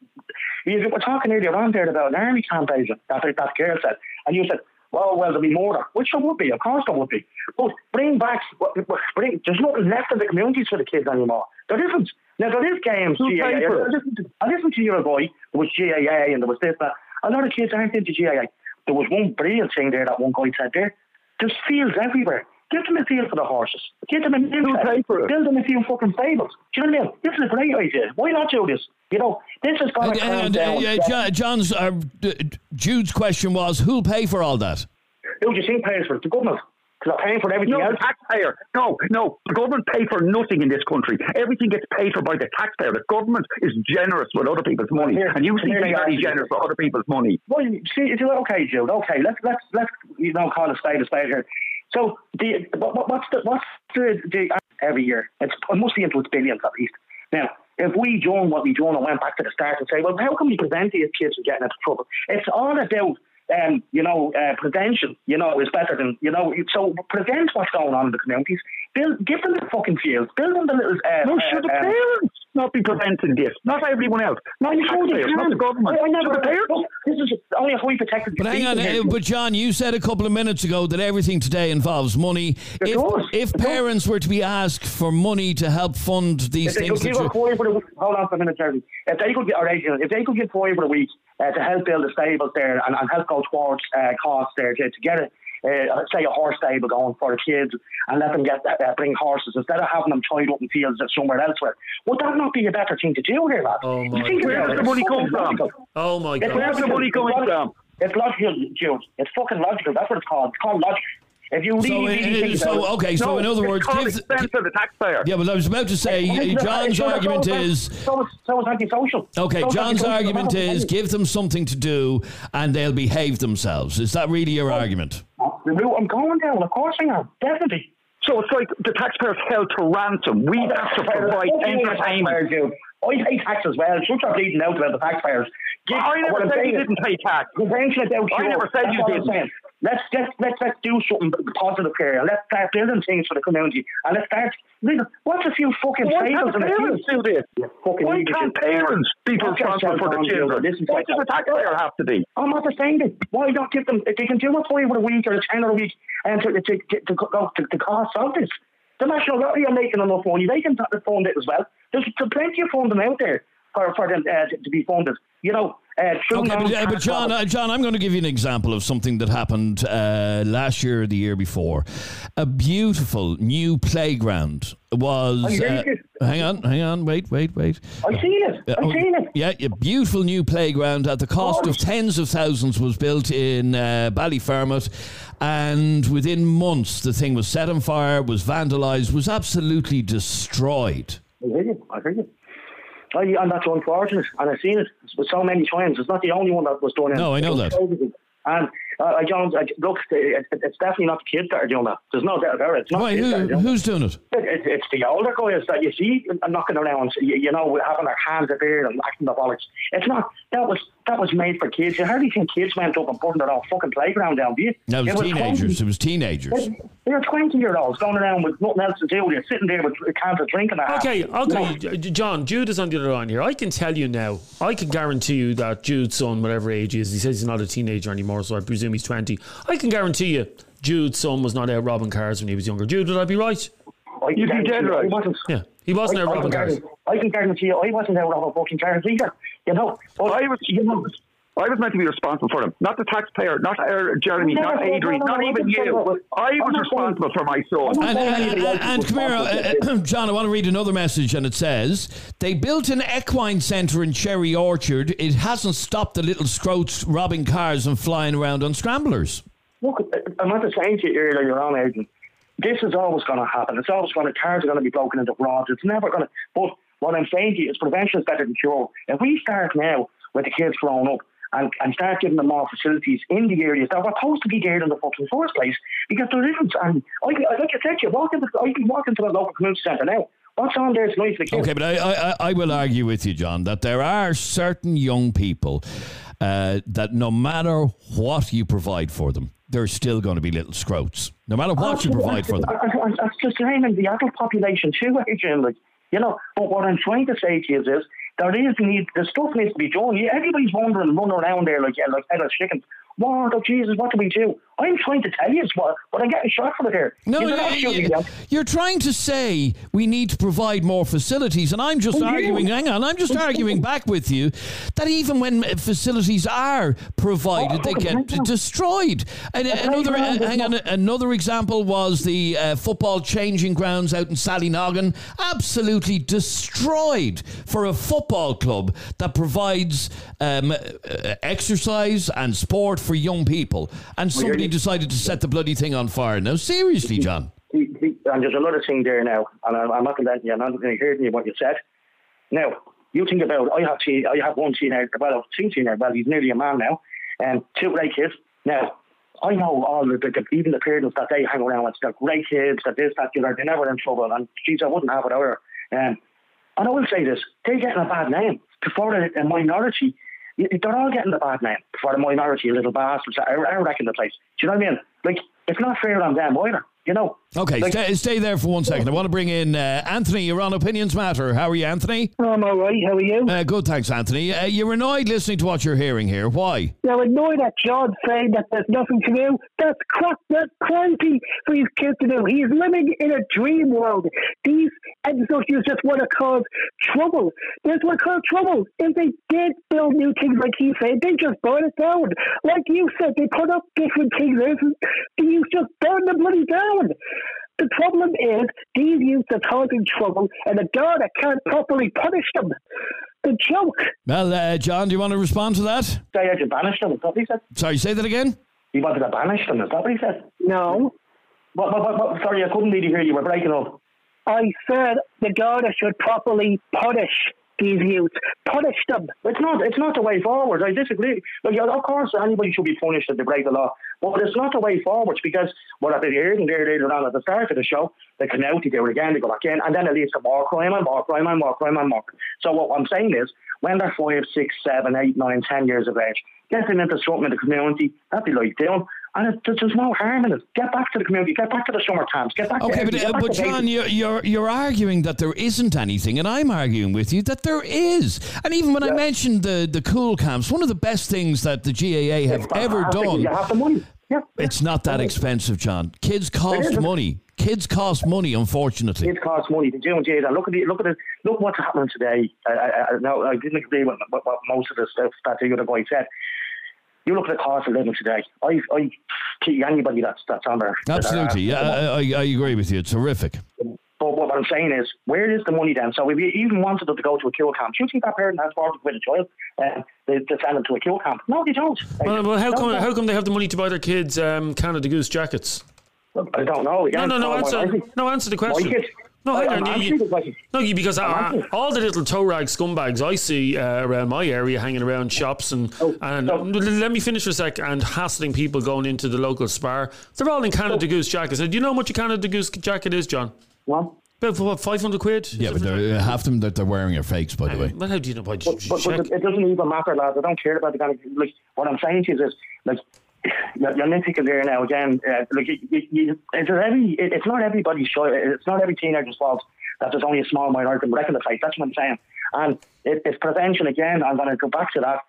you were talking earlier on there about an army camp agent that that girl said and you said well, well, there'll be more, which there would be, of course there would be. But bring back, bring, there's nothing left in the communities for the kids anymore. There isn't. Now, there is games, Who GAA. I listened to, I listened to your boy, there was GAA and there was this, that. A lot of kids aren't into GAA. There was one brilliant thing there that one guy said there. There's fields everywhere. Give them a field for the horses. Give them a new? Build them a few fucking stables. Do you know what I mean? This is a great idea. Why not do this? You know, this is going to calm and, down. uh, Jo- John's, uh, Jude's question was, who'll pay for all that? Who do you think pays for it? The government. Because they're paying for everything No, else. the taxpayer. No, no. The government pay for nothing in this country. Everything gets paid for by the taxpayer. The government is generous with other people's money, Here- and you seem to be very generous with other people's money. Well, you see, it's okay, Jude. Okay, let's let's let's you know call a spade a spade here. So the what, what- what's the what's the, the every year? It's it must be into its billions at least. Now, if we done what we done and went back to the start and say, well, how can we prevent these kids from getting into trouble? It's all about um, you know, uh, prevention, you know, is better than, you know, so prevent what's going on in the communities. Build, give them the fucking fields. Build them the little. Uh, No, should the uh, um, parents not be preventing this? Not everyone else. Not you know they taxpayers, not can. the government. I, I never, Should the parents? look, this is only if we protected But hang on, uh, but John, you said a couple of minutes ago that everything today involves money. It if does. if It does. parents were to be asked for money to help fund these If they things, could give a you, for the week, hold on for a minute, Jeremy. If they could get, or if they could give five for the week uh, to help build the stables there and, and help go towards uh, costs there to, to get a, uh, say a horse stable going for the kids and let them get uh, bring horses instead of having them tied up in fields somewhere elsewhere. Would that not be a better thing to do here, lad? Oh, You my think Where about does the money come from? logical. Oh my god. Where's the money coming It's from? It's logical, Jude. It's fucking logical. That's what it's called. It's called logic. If you really, so, uh, so okay. So no, in other words, give, the taxpayer. yeah. But I was about to say, It's- uh, John's argument so is. so it's, so it's antisocial. Okay, So John's argument is give them something to do and they'll behave themselves. Is that really your argument? The route I'm going down, of course I am. Definitely. So it's like the taxpayers held to ransom. We oh, have to provide entertainment. I pay tax as well. Shut your bleeding out about the taxpayers. Give- I never said you didn't pay tax. Prevention is out I never said you didn't. Let's, let's, let's, let's do something positive here. Let's start building things for the community. And let's start. What's a few fucking can't in the parents do this? Fucking Why can't parents be responsible for the children? Why does the taxpayer have to be? I'm not saying that. Why not give them? If they can do a five a week or a ten a week, and to to to, to, go to, to cost of this. The national lottery are making enough money. They can fund it as well. There's, plenty of funding out there for for them uh, to be funded. You know, uh, Okay, but, uh, but John, uh, John, I'm going to give you an example of something that happened uh, last year or the year before. A beautiful new playground was. Uh, hang on, hang on, wait, wait, wait. I've seen it. I've oh, seen it. Yeah, a beautiful new playground at the cost of tens of thousands was built in uh, Ballyfermot, and within months the thing was set on fire, was vandalised, was absolutely destroyed. I hear you. I hear you. I, and that's unfortunate. And I've seen it so many times. It's not the only one that was done. in- No, I know that. And uh, I don't, I, look, it, it, it's definitely not the kids that are doing that. There's no doubt about it. It's not Why, the kids that are who, doing who's doing it? It, it, it's the older guys that you see knocking around, you, you know, having their hands up here and acting the bollocks. It's not that was that was made for kids. You hardly think kids went up and putting their own fucking playground down, do you? No, it was teenagers. It was teenagers. They're twenty year olds going around with nothing else to do. They're sitting there with cans of drink in their hand. Okay, okay, J- J- John. Jude is on the other line here. I can tell you now. I can guarantee you that Jude's son, whatever age he is, he says he's not a teenager anymore, so I presume he's twenty. I can guarantee you, Jude's son was not out robbing cars when he was younger. Jude, would I be right? I can You'd be dead you, I right. wasn't. Yeah, he wasn't I, out I, robbing can cars. guarantee, I can guarantee you, I wasn't out robbing fucking cars either. You know, but I was, you know, I was meant to be responsible for them, not the taxpayer, not uh, Jeremy, No, not no, no, Adrian, no, no, not even you. that- I was responsible for my son. And, and, anybody and, come here, uh, uh, John, I want to read another message, and it says they built an equine centre in Cherry Orchard. It hasn't stopped the little scroats robbing cars and flying around on scramblers. Look, I'm not saying to you earlier on, Adrian, this is always going to happen. It's always going to, cars are going to be broken into rods. It's never going to, but what I'm saying to you is prevention is better than cure. If we start now with the kids growing up and, and start giving them more facilities in the areas that were supposed to be there in the fucking first place, because there isn't. And I, like I said, you walk into, I can walk into the local community centre now. What's on there is nice for the kids. Okay, but I, I, I will argue with you, John, that there are certain young people uh, that no matter what you provide for them, they're still going to be little scroats. No matter what you provide for them. That's just saying in the adult population too, [LAUGHS] Adrian. Like, you know, but what I'm trying to say to you is there is need, the stuff needs to be done. Everybody's wondering, running around there like, yeah, like headless chickens. What, oh Jesus, what do we do? I'm trying to tell you what, but I'm getting shot for it here. No, You're you- not shooting you- them. you're trying to say we need to provide more facilities, and I'm just yeah. arguing. Hang on, I'm just arguing back with you that even when facilities are provided, they get destroyed. And another, uh, hang on, another example was the uh, football changing grounds out in Sallynoggin, absolutely destroyed for a football club that provides um, uh, exercise and sport for young people, and somebody decided to set the bloody thing on fire. Now, seriously, John. And there's another thing there now, and I'm, not going to, I'm not going to hear you what you said. Now, you think about, I have teen, I have one teenager, well, two teenagers, well, he's nearly a man now, and two great kids. Now, I know all the, the, the even the parents that they hang around with, they're great kids, that this, that, other, they're never in trouble, and geez, I wouldn't have it either. Um, and I will say this, they're getting a bad name. For a, a minority, they're all getting the bad name for the minority, little bastards. I, I reckon the place. Do you know what I mean? Like, it's not fair on them either. You know. Okay, Like- stay, stay there for one second. I want to bring in uh, Anthony. You're on Opinions Matter. How are you, Anthony? I'm all right. How are you? Uh, good, thanks, Anthony. Uh, you're annoyed listening to what you're hearing here. Why? I annoyed that John saying that there's nothing to do. That's crap. That's cruelty for these kids to do. He's living in a dream world. These associates just want to cause trouble. They just want to cause trouble. If they did build new things like he said, they just burn it down. Like you said, they put up different things. and You just burn the bloody down. The problem is these youths are causing trouble, and the Garda can't properly punish them. The joke. Well, uh, John, do you want to respond to that? Say I should banish them. Is that what he said? Sorry, say that again. He wanted to banish them. Is that what he said? No. What, what, what, what, sorry, I couldn't really hear you. We're breaking up. I said the Garda should properly punish these youths. Punish them. It's not. It's not the way forward. I disagree. Like, of course, anybody should be punished if they break the law, but it's not the way forward because what I've been hearing there later on at the start of the show, they come out, they do it again, they go back in, and then it leads to more crime and more crime and more crime and more. So what I'm saying is, when they're five, six, seven, eight, nine, ten years of age, get them into something in the community. That'd be like doing. And it, there's no harm in it. Get back to the community. Get back to the summer camps. Get back. Okay, to but, uh, but John, you're, you're you're arguing that there isn't anything, and I'm arguing with you that there is. And even when I mentioned the the Cúl Camps, one of the best things that the GAA have ever done. You have the money. Yeah. It's not that expensive, John. Kids cost money. Kids cost money, unfortunately. It costs money to do and Look at the look at the look what's happening today. I, I, I, no, I didn't agree with what, what most of the stuff that the other guy said. You look at the cost of living today. I I anybody that's that's on there. Absolutely, yeah, I, I, I agree with you. It's horrific. But what I'm saying is, where is the money then? So if you even wanted them to go to a Cúl Camp, do you think that parent has forward with a child uh, they, they send them to a Cúl Camp? No, they don't. Well, well how come how come they have the money to buy their kids um, Canada Goose jackets? I don't know. No, no, no. Answer, no, answer the question. No, hang on. I'm You- No, you, because I'm answering. all the little toe rag scumbags I see uh, around my area hanging around shops and Oh, and l- let me finish for a sec and hassling people going into the local spar. They're all in Canada Goose jackets. Now, do you know how much a Canada Goose jacket is, John? What? About what, five hundred quid? Yeah, but they're, uh, half them that they're wearing are fakes, by the way. Well, how do you know? Why did you But, but, but it doesn't even matter, lads. I don't care about the kind of like. What I'm saying to you is, like, you're, you're nitpicking there now again. Uh, like, you, you, you, it's every. It's not everybody's choice. It's not every teenager's fault that there's only a small minority wrecking the place. That's what I'm saying. And it, it's prevention again. I'm going to go back to that.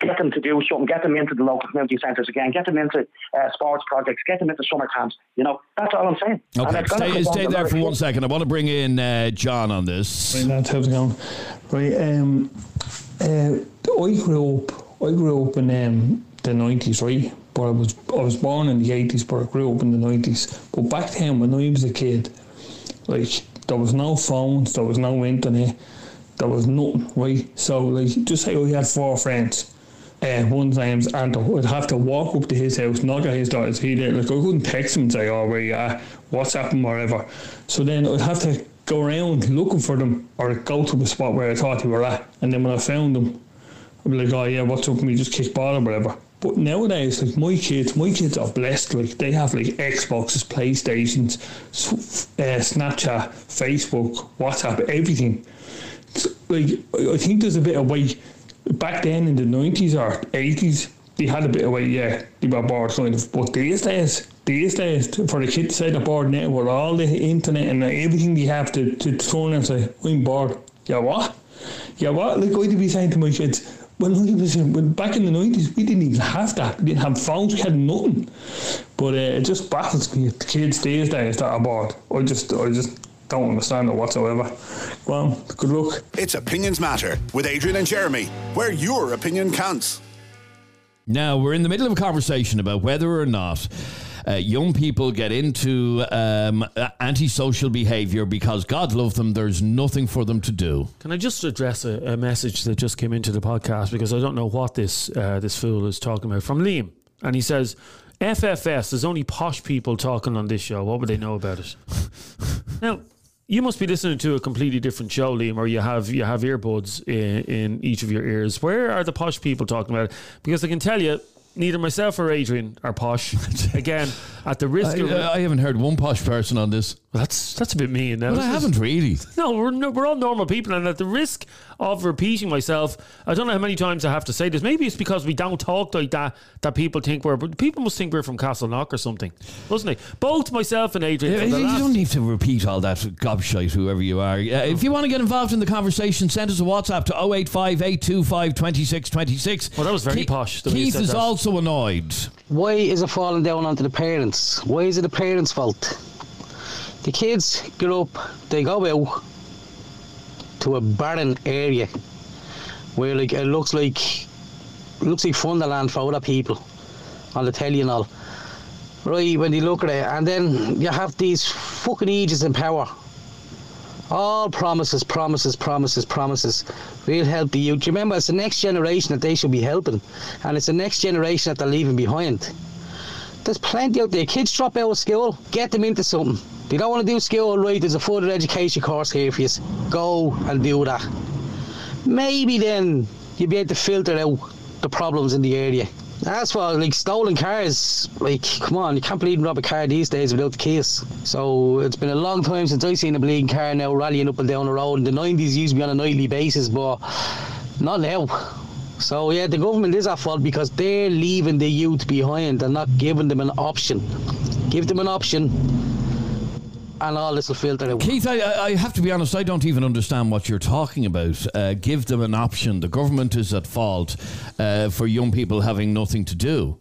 Get them to do something. Get them into the local community centres again. Get them into uh, sports projects. Get them into summer camps. You know, that's all I'm saying. Okay, it's stay, stay there for one second. I want to bring in uh, John on this. Right, lads, how's it going? Right, um, uh, I grew up. I grew up in um, the nineties, right? But I was I was born in the eighties, but I grew up in the nineties. But back then, when I was a kid, like there was no phones, there was no internet, there was nothing, right? So like, just say I had four friends. Uh, one's name's Anto. I'd have to walk up to his house, knock at his door. He there? Like I couldn't text him and say, "Oh, where you at? What's happened?" Whatever. So then I'd have to go around looking for them, or go to the spot where I thought they were at. And then when I found them, I'd be like, "Oh yeah, what's up?" And we just kick ball or whatever. But nowadays, like my kids, my kids are blessed. Like they have like Xboxes, PlayStations, uh, Snapchat, Facebook, WhatsApp, everything. It's like I think there's a bit of weight back then in the nineties or eighties. They had a bit of weight, yeah. They were bored kind of, but these days, these days, for the kids to say they're bored now with all the internet and everything they have to to turn and say, "I'm bored." Yeah, what? Yeah, what? Like I'd be saying to my kids. When I was in, when back in the nineties, we didn't even have that. We didn't have phones. We had nothing. But uh, it just baffles me. The kids these days that are bored. I just, I just don't understand it whatsoever. Well, good luck. It's Opinions Matter with Adrian and Jeremy, where your opinion counts. Now, we're in the middle of a conversation about whether or not uh, young people get into um, antisocial behaviour because God love them, there's nothing for them to do. Can I just address a, a message that just came into the podcast because I don't know what this uh, this fool is talking about from Liam, and he says. FFS, there's only posh people talking on this show. What would they know about it? [LAUGHS] now, you must be listening to a completely different show, Liam, or you have you have earbuds in, in each of your ears. Where are the posh people talking about it? Because I can tell you, neither myself or Adrian are posh. [LAUGHS] Again, at the risk I, of I haven't heard one posh person on this. that's that's a bit mean. Now. But I haven't really. No, we're no, we're all normal people, and at the risk of repeating myself, I don't know how many times I have to say this. Maybe it's because we don't talk like that that people think we're. But people must think we're from Castleknock or something, doesn't they? Both myself and Adrian. Yeah, you last- don't need to repeat all that gobshite, whoever you are. Uh, if you want to get involved in the conversation, send us a WhatsApp to 085 825 2626. Well, that was very posh, the Keith is that. also annoyed. Why is it falling down onto the parents? Why is it the parents' fault? The kids grow up, they go out to a barren area where like it looks like it looks like Funderland for other people on the telly and all. Right, when you look at it, and then you have these fucking ages in power. All promises, promises, promises, promises. We'll help the youth. Remember, it's the next generation that they should be helping, and it's the next generation that they're leaving behind. There's plenty out there. Kids drop out of school, get them into something. They don't want to do school, right? There's a further education course here for you. Go and do that. Maybe then you'll be able to filter out the problems in the area. As for like stolen cars, like come on, you can't believe rob a car these days without the keys. So it's been a long time since I've seen a bleeding car now rallying up and down the road. In the nineties used to be on a nightly basis, but not now. So yeah, the government is at fault because they're leaving the youth behind and not giving them an option. Give them an option, and all this will filter out. Keith, I, I I have to be honest, I don't even understand what you're talking about. Uh, give them an option. The government is at fault uh, for young people having nothing to do.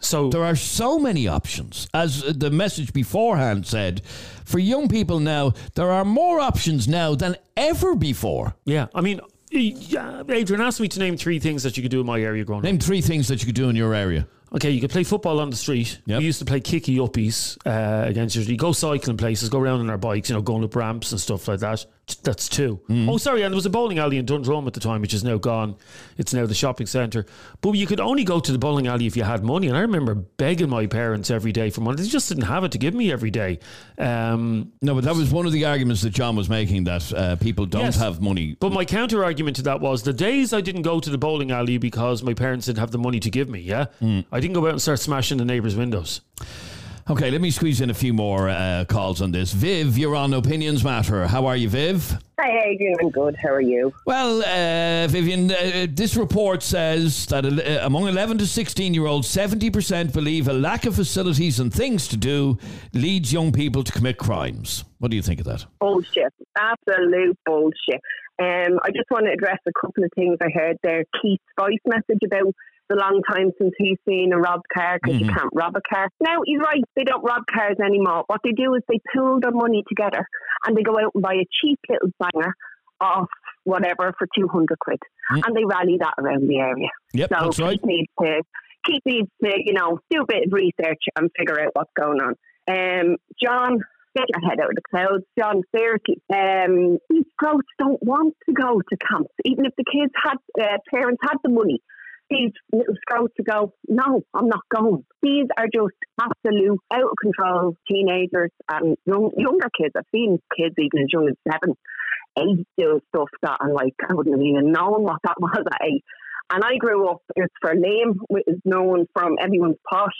So there are so many options. As the message beforehand said, for young people now, there are more options now than ever before. Yeah, I mean, yeah, Adrian asked me to name three things that you could do in my area growing Name up. three things that you could do in your area. Okay, you could play football on the street. We used to play kicky uppies uh, against you. go cycling places, go around on our bikes, you know, going up ramps and stuff like that. That's two. Oh, sorry, and there was a bowling alley in Dundrum at the time, which is now gone. It's now the shopping centre. But you could only go to the bowling alley if you had money. And I remember begging my parents every day for money. They just didn't have it to give me every day. Um, No, but that was one of the arguments that John was making that uh, people don't Yes. have money. But my counter argument to that was the days I didn't go to the bowling alley because my parents didn't have the money to give me. Yeah, I didn't go out and start smashing the neighbours' windows. Okay, let me squeeze in a few more uh, calls on this. Viv, you're on Opinions Matter. How are you, Viv? Hi, Adrian. I'm good. How are you? Well, uh, Vivian, uh, this report says that uh, among 11 to 16 year olds, 70% believe a lack of facilities and things to do leads young people to commit crimes. What do you think of that? Bullshit. Absolute bullshit. Um, I just want to address a couple of things I heard there. Keith's voice message about the long time since he's seen a robbed car because you Mhm. can't rob a car. Now, he's right. They don't rob cars anymore. What they do is they pool their money together and they go out and buy a cheap little banger off whatever for 200 quid. And they rally that around the area. Yep, so that's right. Keith needs to Keith needs to, you know, do a bit of research and figure out what's going on. Um, John, get your head out of the clouds. John, seriously, um, these scouts don't want to go to camps, even if the kids had, uh, parents had the money. These little scouts to go, no, I'm not going. These are just absolute out of control teenagers and young, younger kids. I've seen kids even as young as seven, eight do stuff that I'm like, I wouldn't even known what that [LAUGHS] was at eight. And I grew up, it's for Lame, which is known from everyone's posh.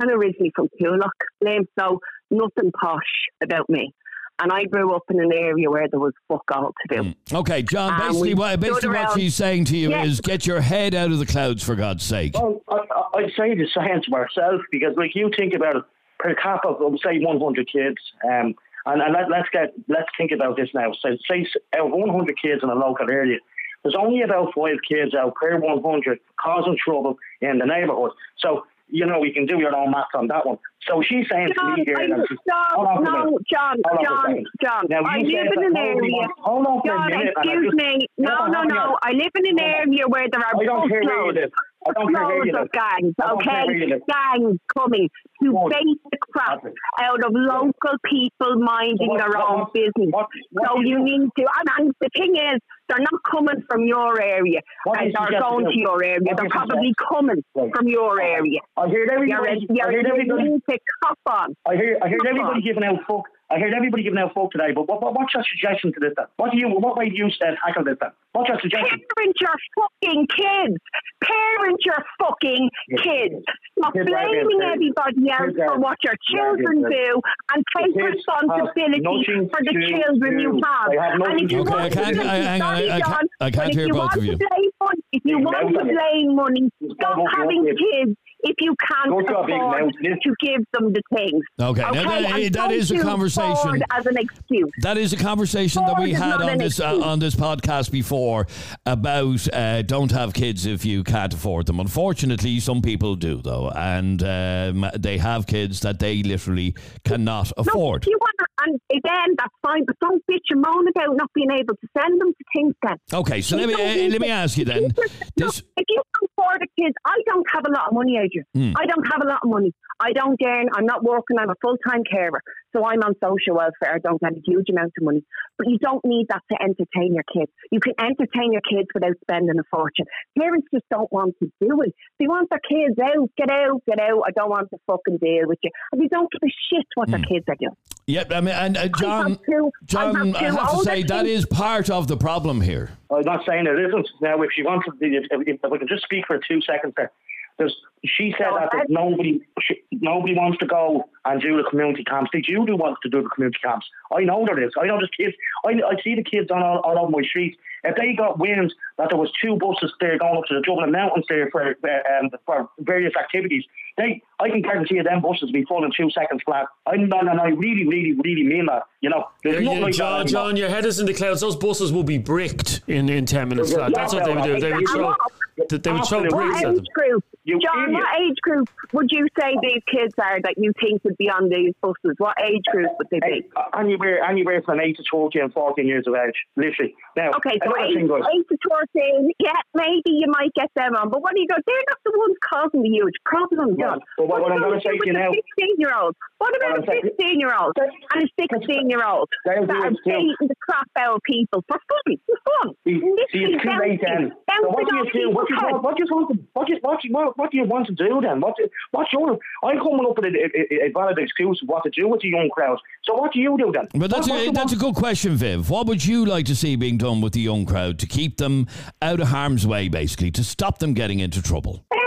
I'm originally from Coolock, Lame, so nothing posh about me. And I grew up in an area where there was fuck all to do. Okay, John, basically, we what, basically what around- she's saying to you Yeah. is get your head out of the clouds, for God's sake. Well, I, I- I'd say the same to myself because, like, you think about it, per capita, of say 100 kids, um, and, and let, let's get let's think about this now. So, say out of 100 kids in a local area, there's only about five kids out per 100 causing trouble in the neighbourhood. So, you know, we can do your own maths on that one. So she's saying to me here, I- that she's- John, hold on no, minute. John, Hold on for a John. John. Now, I live in an area. Hold on for a minute. excuse just- me. No, no, no. I live in an area where there are I don't care where you busloads live. I don't care where you busloads live. of gangs, I don't care where you okay? Gangs coming to bait the crap out of local people minding What- their own what- business. so you you- need to, and, and the thing is, they're not coming from your area. And they're going to to your area. They're probably coming from your area. I hear everybody. You're, you're, hear everybody. to cop on. I hear, I hear everybody on. giving out fuck. I heard everybody giving out folk today, but what, what, what's your suggestion to this then? What do you, what way do you uh, tackle this then? What's your suggestion? Parent your fucking kids. Parent your fucking kids. Stop Kids blaming everybody else Kids are- for what your children do and take responsibility for the to children you have. Have And if you to Okay, I want can't- to blame, I- hang on, sorry, I can't- John, I can't if hear you both want of you. To blame money, if you want to blame money, stop having kids if you can't Go to a big afford to give them the things. Okay, now that- and that don't a conversation- as an excuse. That is a conversation that we had on this uh, on this podcast before about uh, don't have kids if you can't afford them. Unfortunately, some people do though, and um, they have kids that they literally cannot afford. No, you want to, and again, that's fine, but don't bitch and moan about not being able to send them to things then. Okay, so let me uh, let me ask you then. Look, if you can afford a kid, I don't have a lot of money, Adrian. Hmm. I don't have a lot of money. I don't earn, I'm not working, I'm a full time carer. So I'm on social welfare. I don't get a huge amount of money. But you don't need that to entertain your kids. You can entertain your kids without spending a fortune. Parents just don't want to do it. They want their kids out, get out, get out. I don't want to fucking deal with you. And they don't give a shit what their kids are doing. Yep, I mean, and uh, John, have two- I John, have I have to say that kids. is part of the problem here. I'm not saying it isn't. Now, if she wants to, if, if, if I can just speak for two seconds there. There's, she said that there's nobody, she, nobody wants to go and do the community camps. Did you do want to do the community camps? I know there is. I know there's kids. I, I see the kids on all, all over my streets. If they got wind that there was two buses there going up to the Dublin Mountains there for uh, um, for various activities, they I can guarantee you them buses will be full in two seconds flat. I no, no, no, I really, really, really mean that. You know, there's Yeah, yeah, like John, that. John, your head is in the clouds. Those buses will be bricked in, in 10 minutes Yeah, flat. That's what they would do. They would throw, they they would throw bricks at them. group? You John, idiot. what age group would you say these kids are that you think would be on these buses? What age group would they be? Anywhere, anywhere from 8 to 14 and 14 years of age, literally. Now, Okay, so eight, eight to fourteen, yeah, maybe you might get them on, but what do you go? They're not the ones causing the huge problem, John. But what I'm gonna say gonna you now- a Sixteen-year-old. What about a fifteen-year-old and a sixteen-year-old that are beating the crap out of people for fun? For fun. See, see, it's too late then. So what do you do? What do you want? What do you want? What do you, what you, what, what do you want to do then? What do, what's your? I'm coming up with a, a, a valid excuse of what to do with the young crowd. So what do you do then? But that's What- what a, that's a good question, Viv. What would you like to see being done with the young crowd to keep them out of harm's way, basically, to stop them getting into trouble? Um,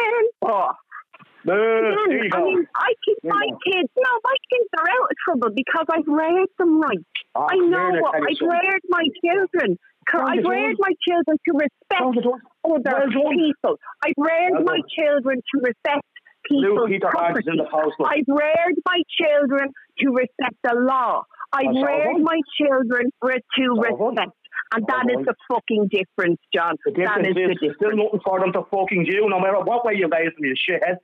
oh. Uh, there I mean, I keep my kids. No, my kids are out of trouble because I've reared them right. Oh, I know what I've something. reared my children. I've you reared my children to respect Don't you do? Other people. I've reared my children to respect Luke people's in property. the post. look. I've reared my children to respect the law. I've Oh, reared my children re- to respect. And that is done. the fucking difference, John. The That difference is the is there's still difference. nothing for them to fucking do, no matter what way you raise them, you shithead.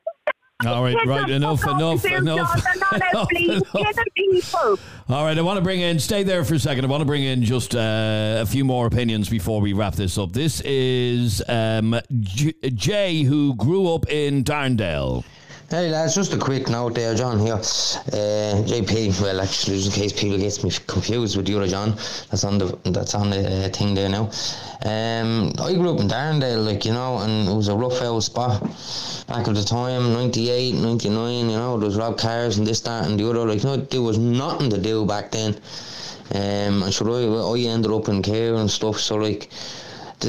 All right, right, enough, enough, enough. John. They're not out enough, enough. All right, I want to bring in, stay there for a second. I want to bring in just uh, a few more opinions before we wrap this up. This is um, J- Jay, who grew up in Darndale. Hey lads, just a quick note there, John here. Uh, JP, well actually, just in case people get me confused with other John, that's on the that's on the uh, thing there now. Um, I grew up in Darndale, like you know, and it was a rough old spot back at the time, 98, 99, You know, there was rob cars and this, that, and the other. Like, you know, there was nothing to do back then. Um, and sure, I, I ended up in care and stuff. So like,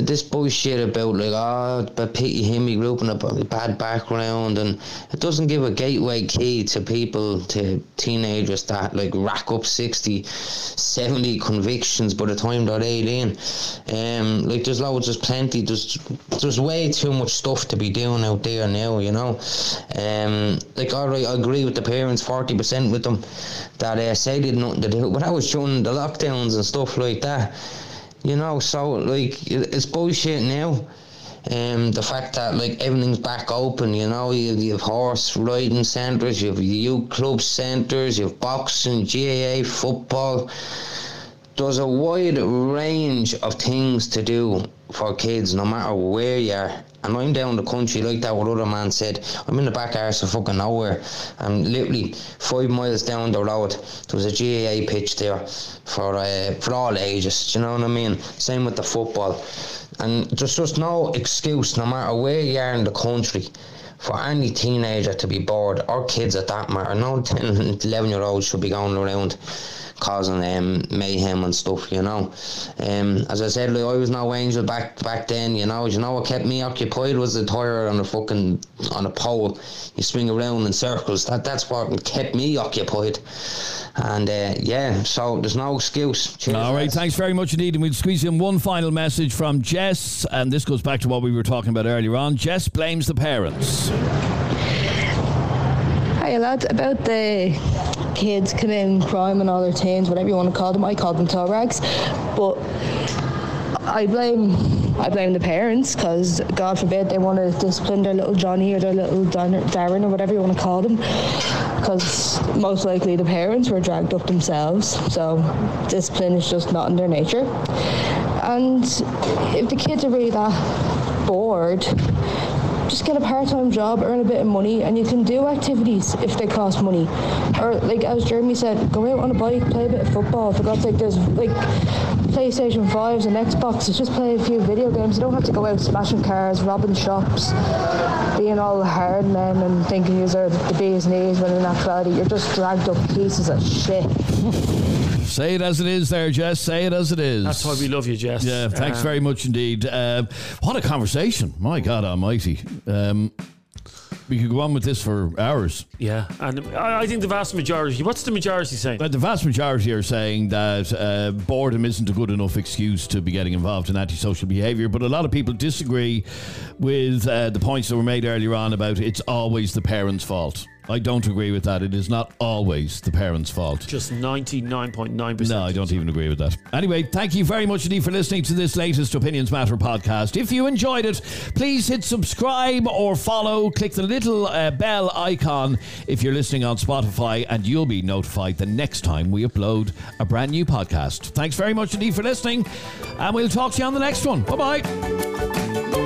this bullshit about like, oh, but pity him, he grew up in a bad background, and it doesn't give a gateway key to people, to teenagers that like rack up 60, 70 convictions by the time they're 18. Um, like there's loads, there's plenty, there's there's way too much stuff to be doing out there now, you know. Um, like alright, I agree with the parents, 40% with them that uh, say they had nothing to do, but that was during the lockdowns and stuff like that. You know, so like it's bullshit now. Um, the fact that like everything's back open, you know, you, you have horse riding centres, you have youth club centres, you have boxing, GAA, football. There's a wide range of things to do for kids, no matter where you are. And I'm down the country like that. What other man said, I'm in the back arse of fucking nowhere. I'm literally five miles down the road. There was a GAA pitch there for uh, for all ages. Do you know what I mean? Same with the football. And there's just no excuse, no matter where you are in the country, for any teenager to be bored, or kids at that matter. No [LAUGHS] 10 and 11 year olds should be going around causing um, mayhem and stuff, you know. Um, as I said, like, I was no angel back back then, you know. You know what kept me occupied was the tire on a fucking on a pole. You swing around in circles. That that's what kept me occupied. And uh, yeah, so there's no excuse. Cheers, All right, lads. thanks very much indeed. And we'll squeeze in one final message from Jess, and this goes back to what we were talking about earlier on. Jess blames the parents. Hi lads, about the kids committing crime and all their teens, whatever you want to call them, I call them toe rags. But I blame I blame the parents because God forbid they want to discipline their little Johnny or their little Darren or whatever you want to call them because most likely the parents were dragged up themselves so discipline is just not in their nature and if the kids are really that bored just get a part-time job, earn a bit of money, and you can do activities if they cost money. Or like as Jeremy said, go out on a bike, play a bit of football. For God's sake, there's like PlayStation 5s and Xboxes. Just play a few video games. You don't have to go out smashing cars, robbing shops, being all hard men and thinking you are the bee's knees when in actuality you're just dragged up pieces of shit. [LAUGHS] Say it as it is, there, Jess. Say it as it is. That's why we love you, Jess. Yeah, thanks Um, very much indeed. Uh, what a conversation! My God Almighty. Um, we could go on with this for hours. Yeah, and I, I think the vast majority. What's the majority saying? But the vast majority are saying that uh, boredom isn't a good enough excuse to be getting involved in antisocial behaviour. But a lot of people disagree with uh, the points that were made earlier on about it's always the parents' fault. I don't agree with that. It is not always the parents' fault. Just ninety nine point nine percent. No, I don't even agree with that. Anyway, thank you very much indeed for listening to this latest Opinions Matter podcast. If you enjoyed it, please hit subscribe or follow. Click the little uh, bell icon if you're listening on Spotify, and you'll be notified the next time we upload a brand new podcast. Thanks very much indeed for listening, and we'll talk to you on the next one. Bye bye.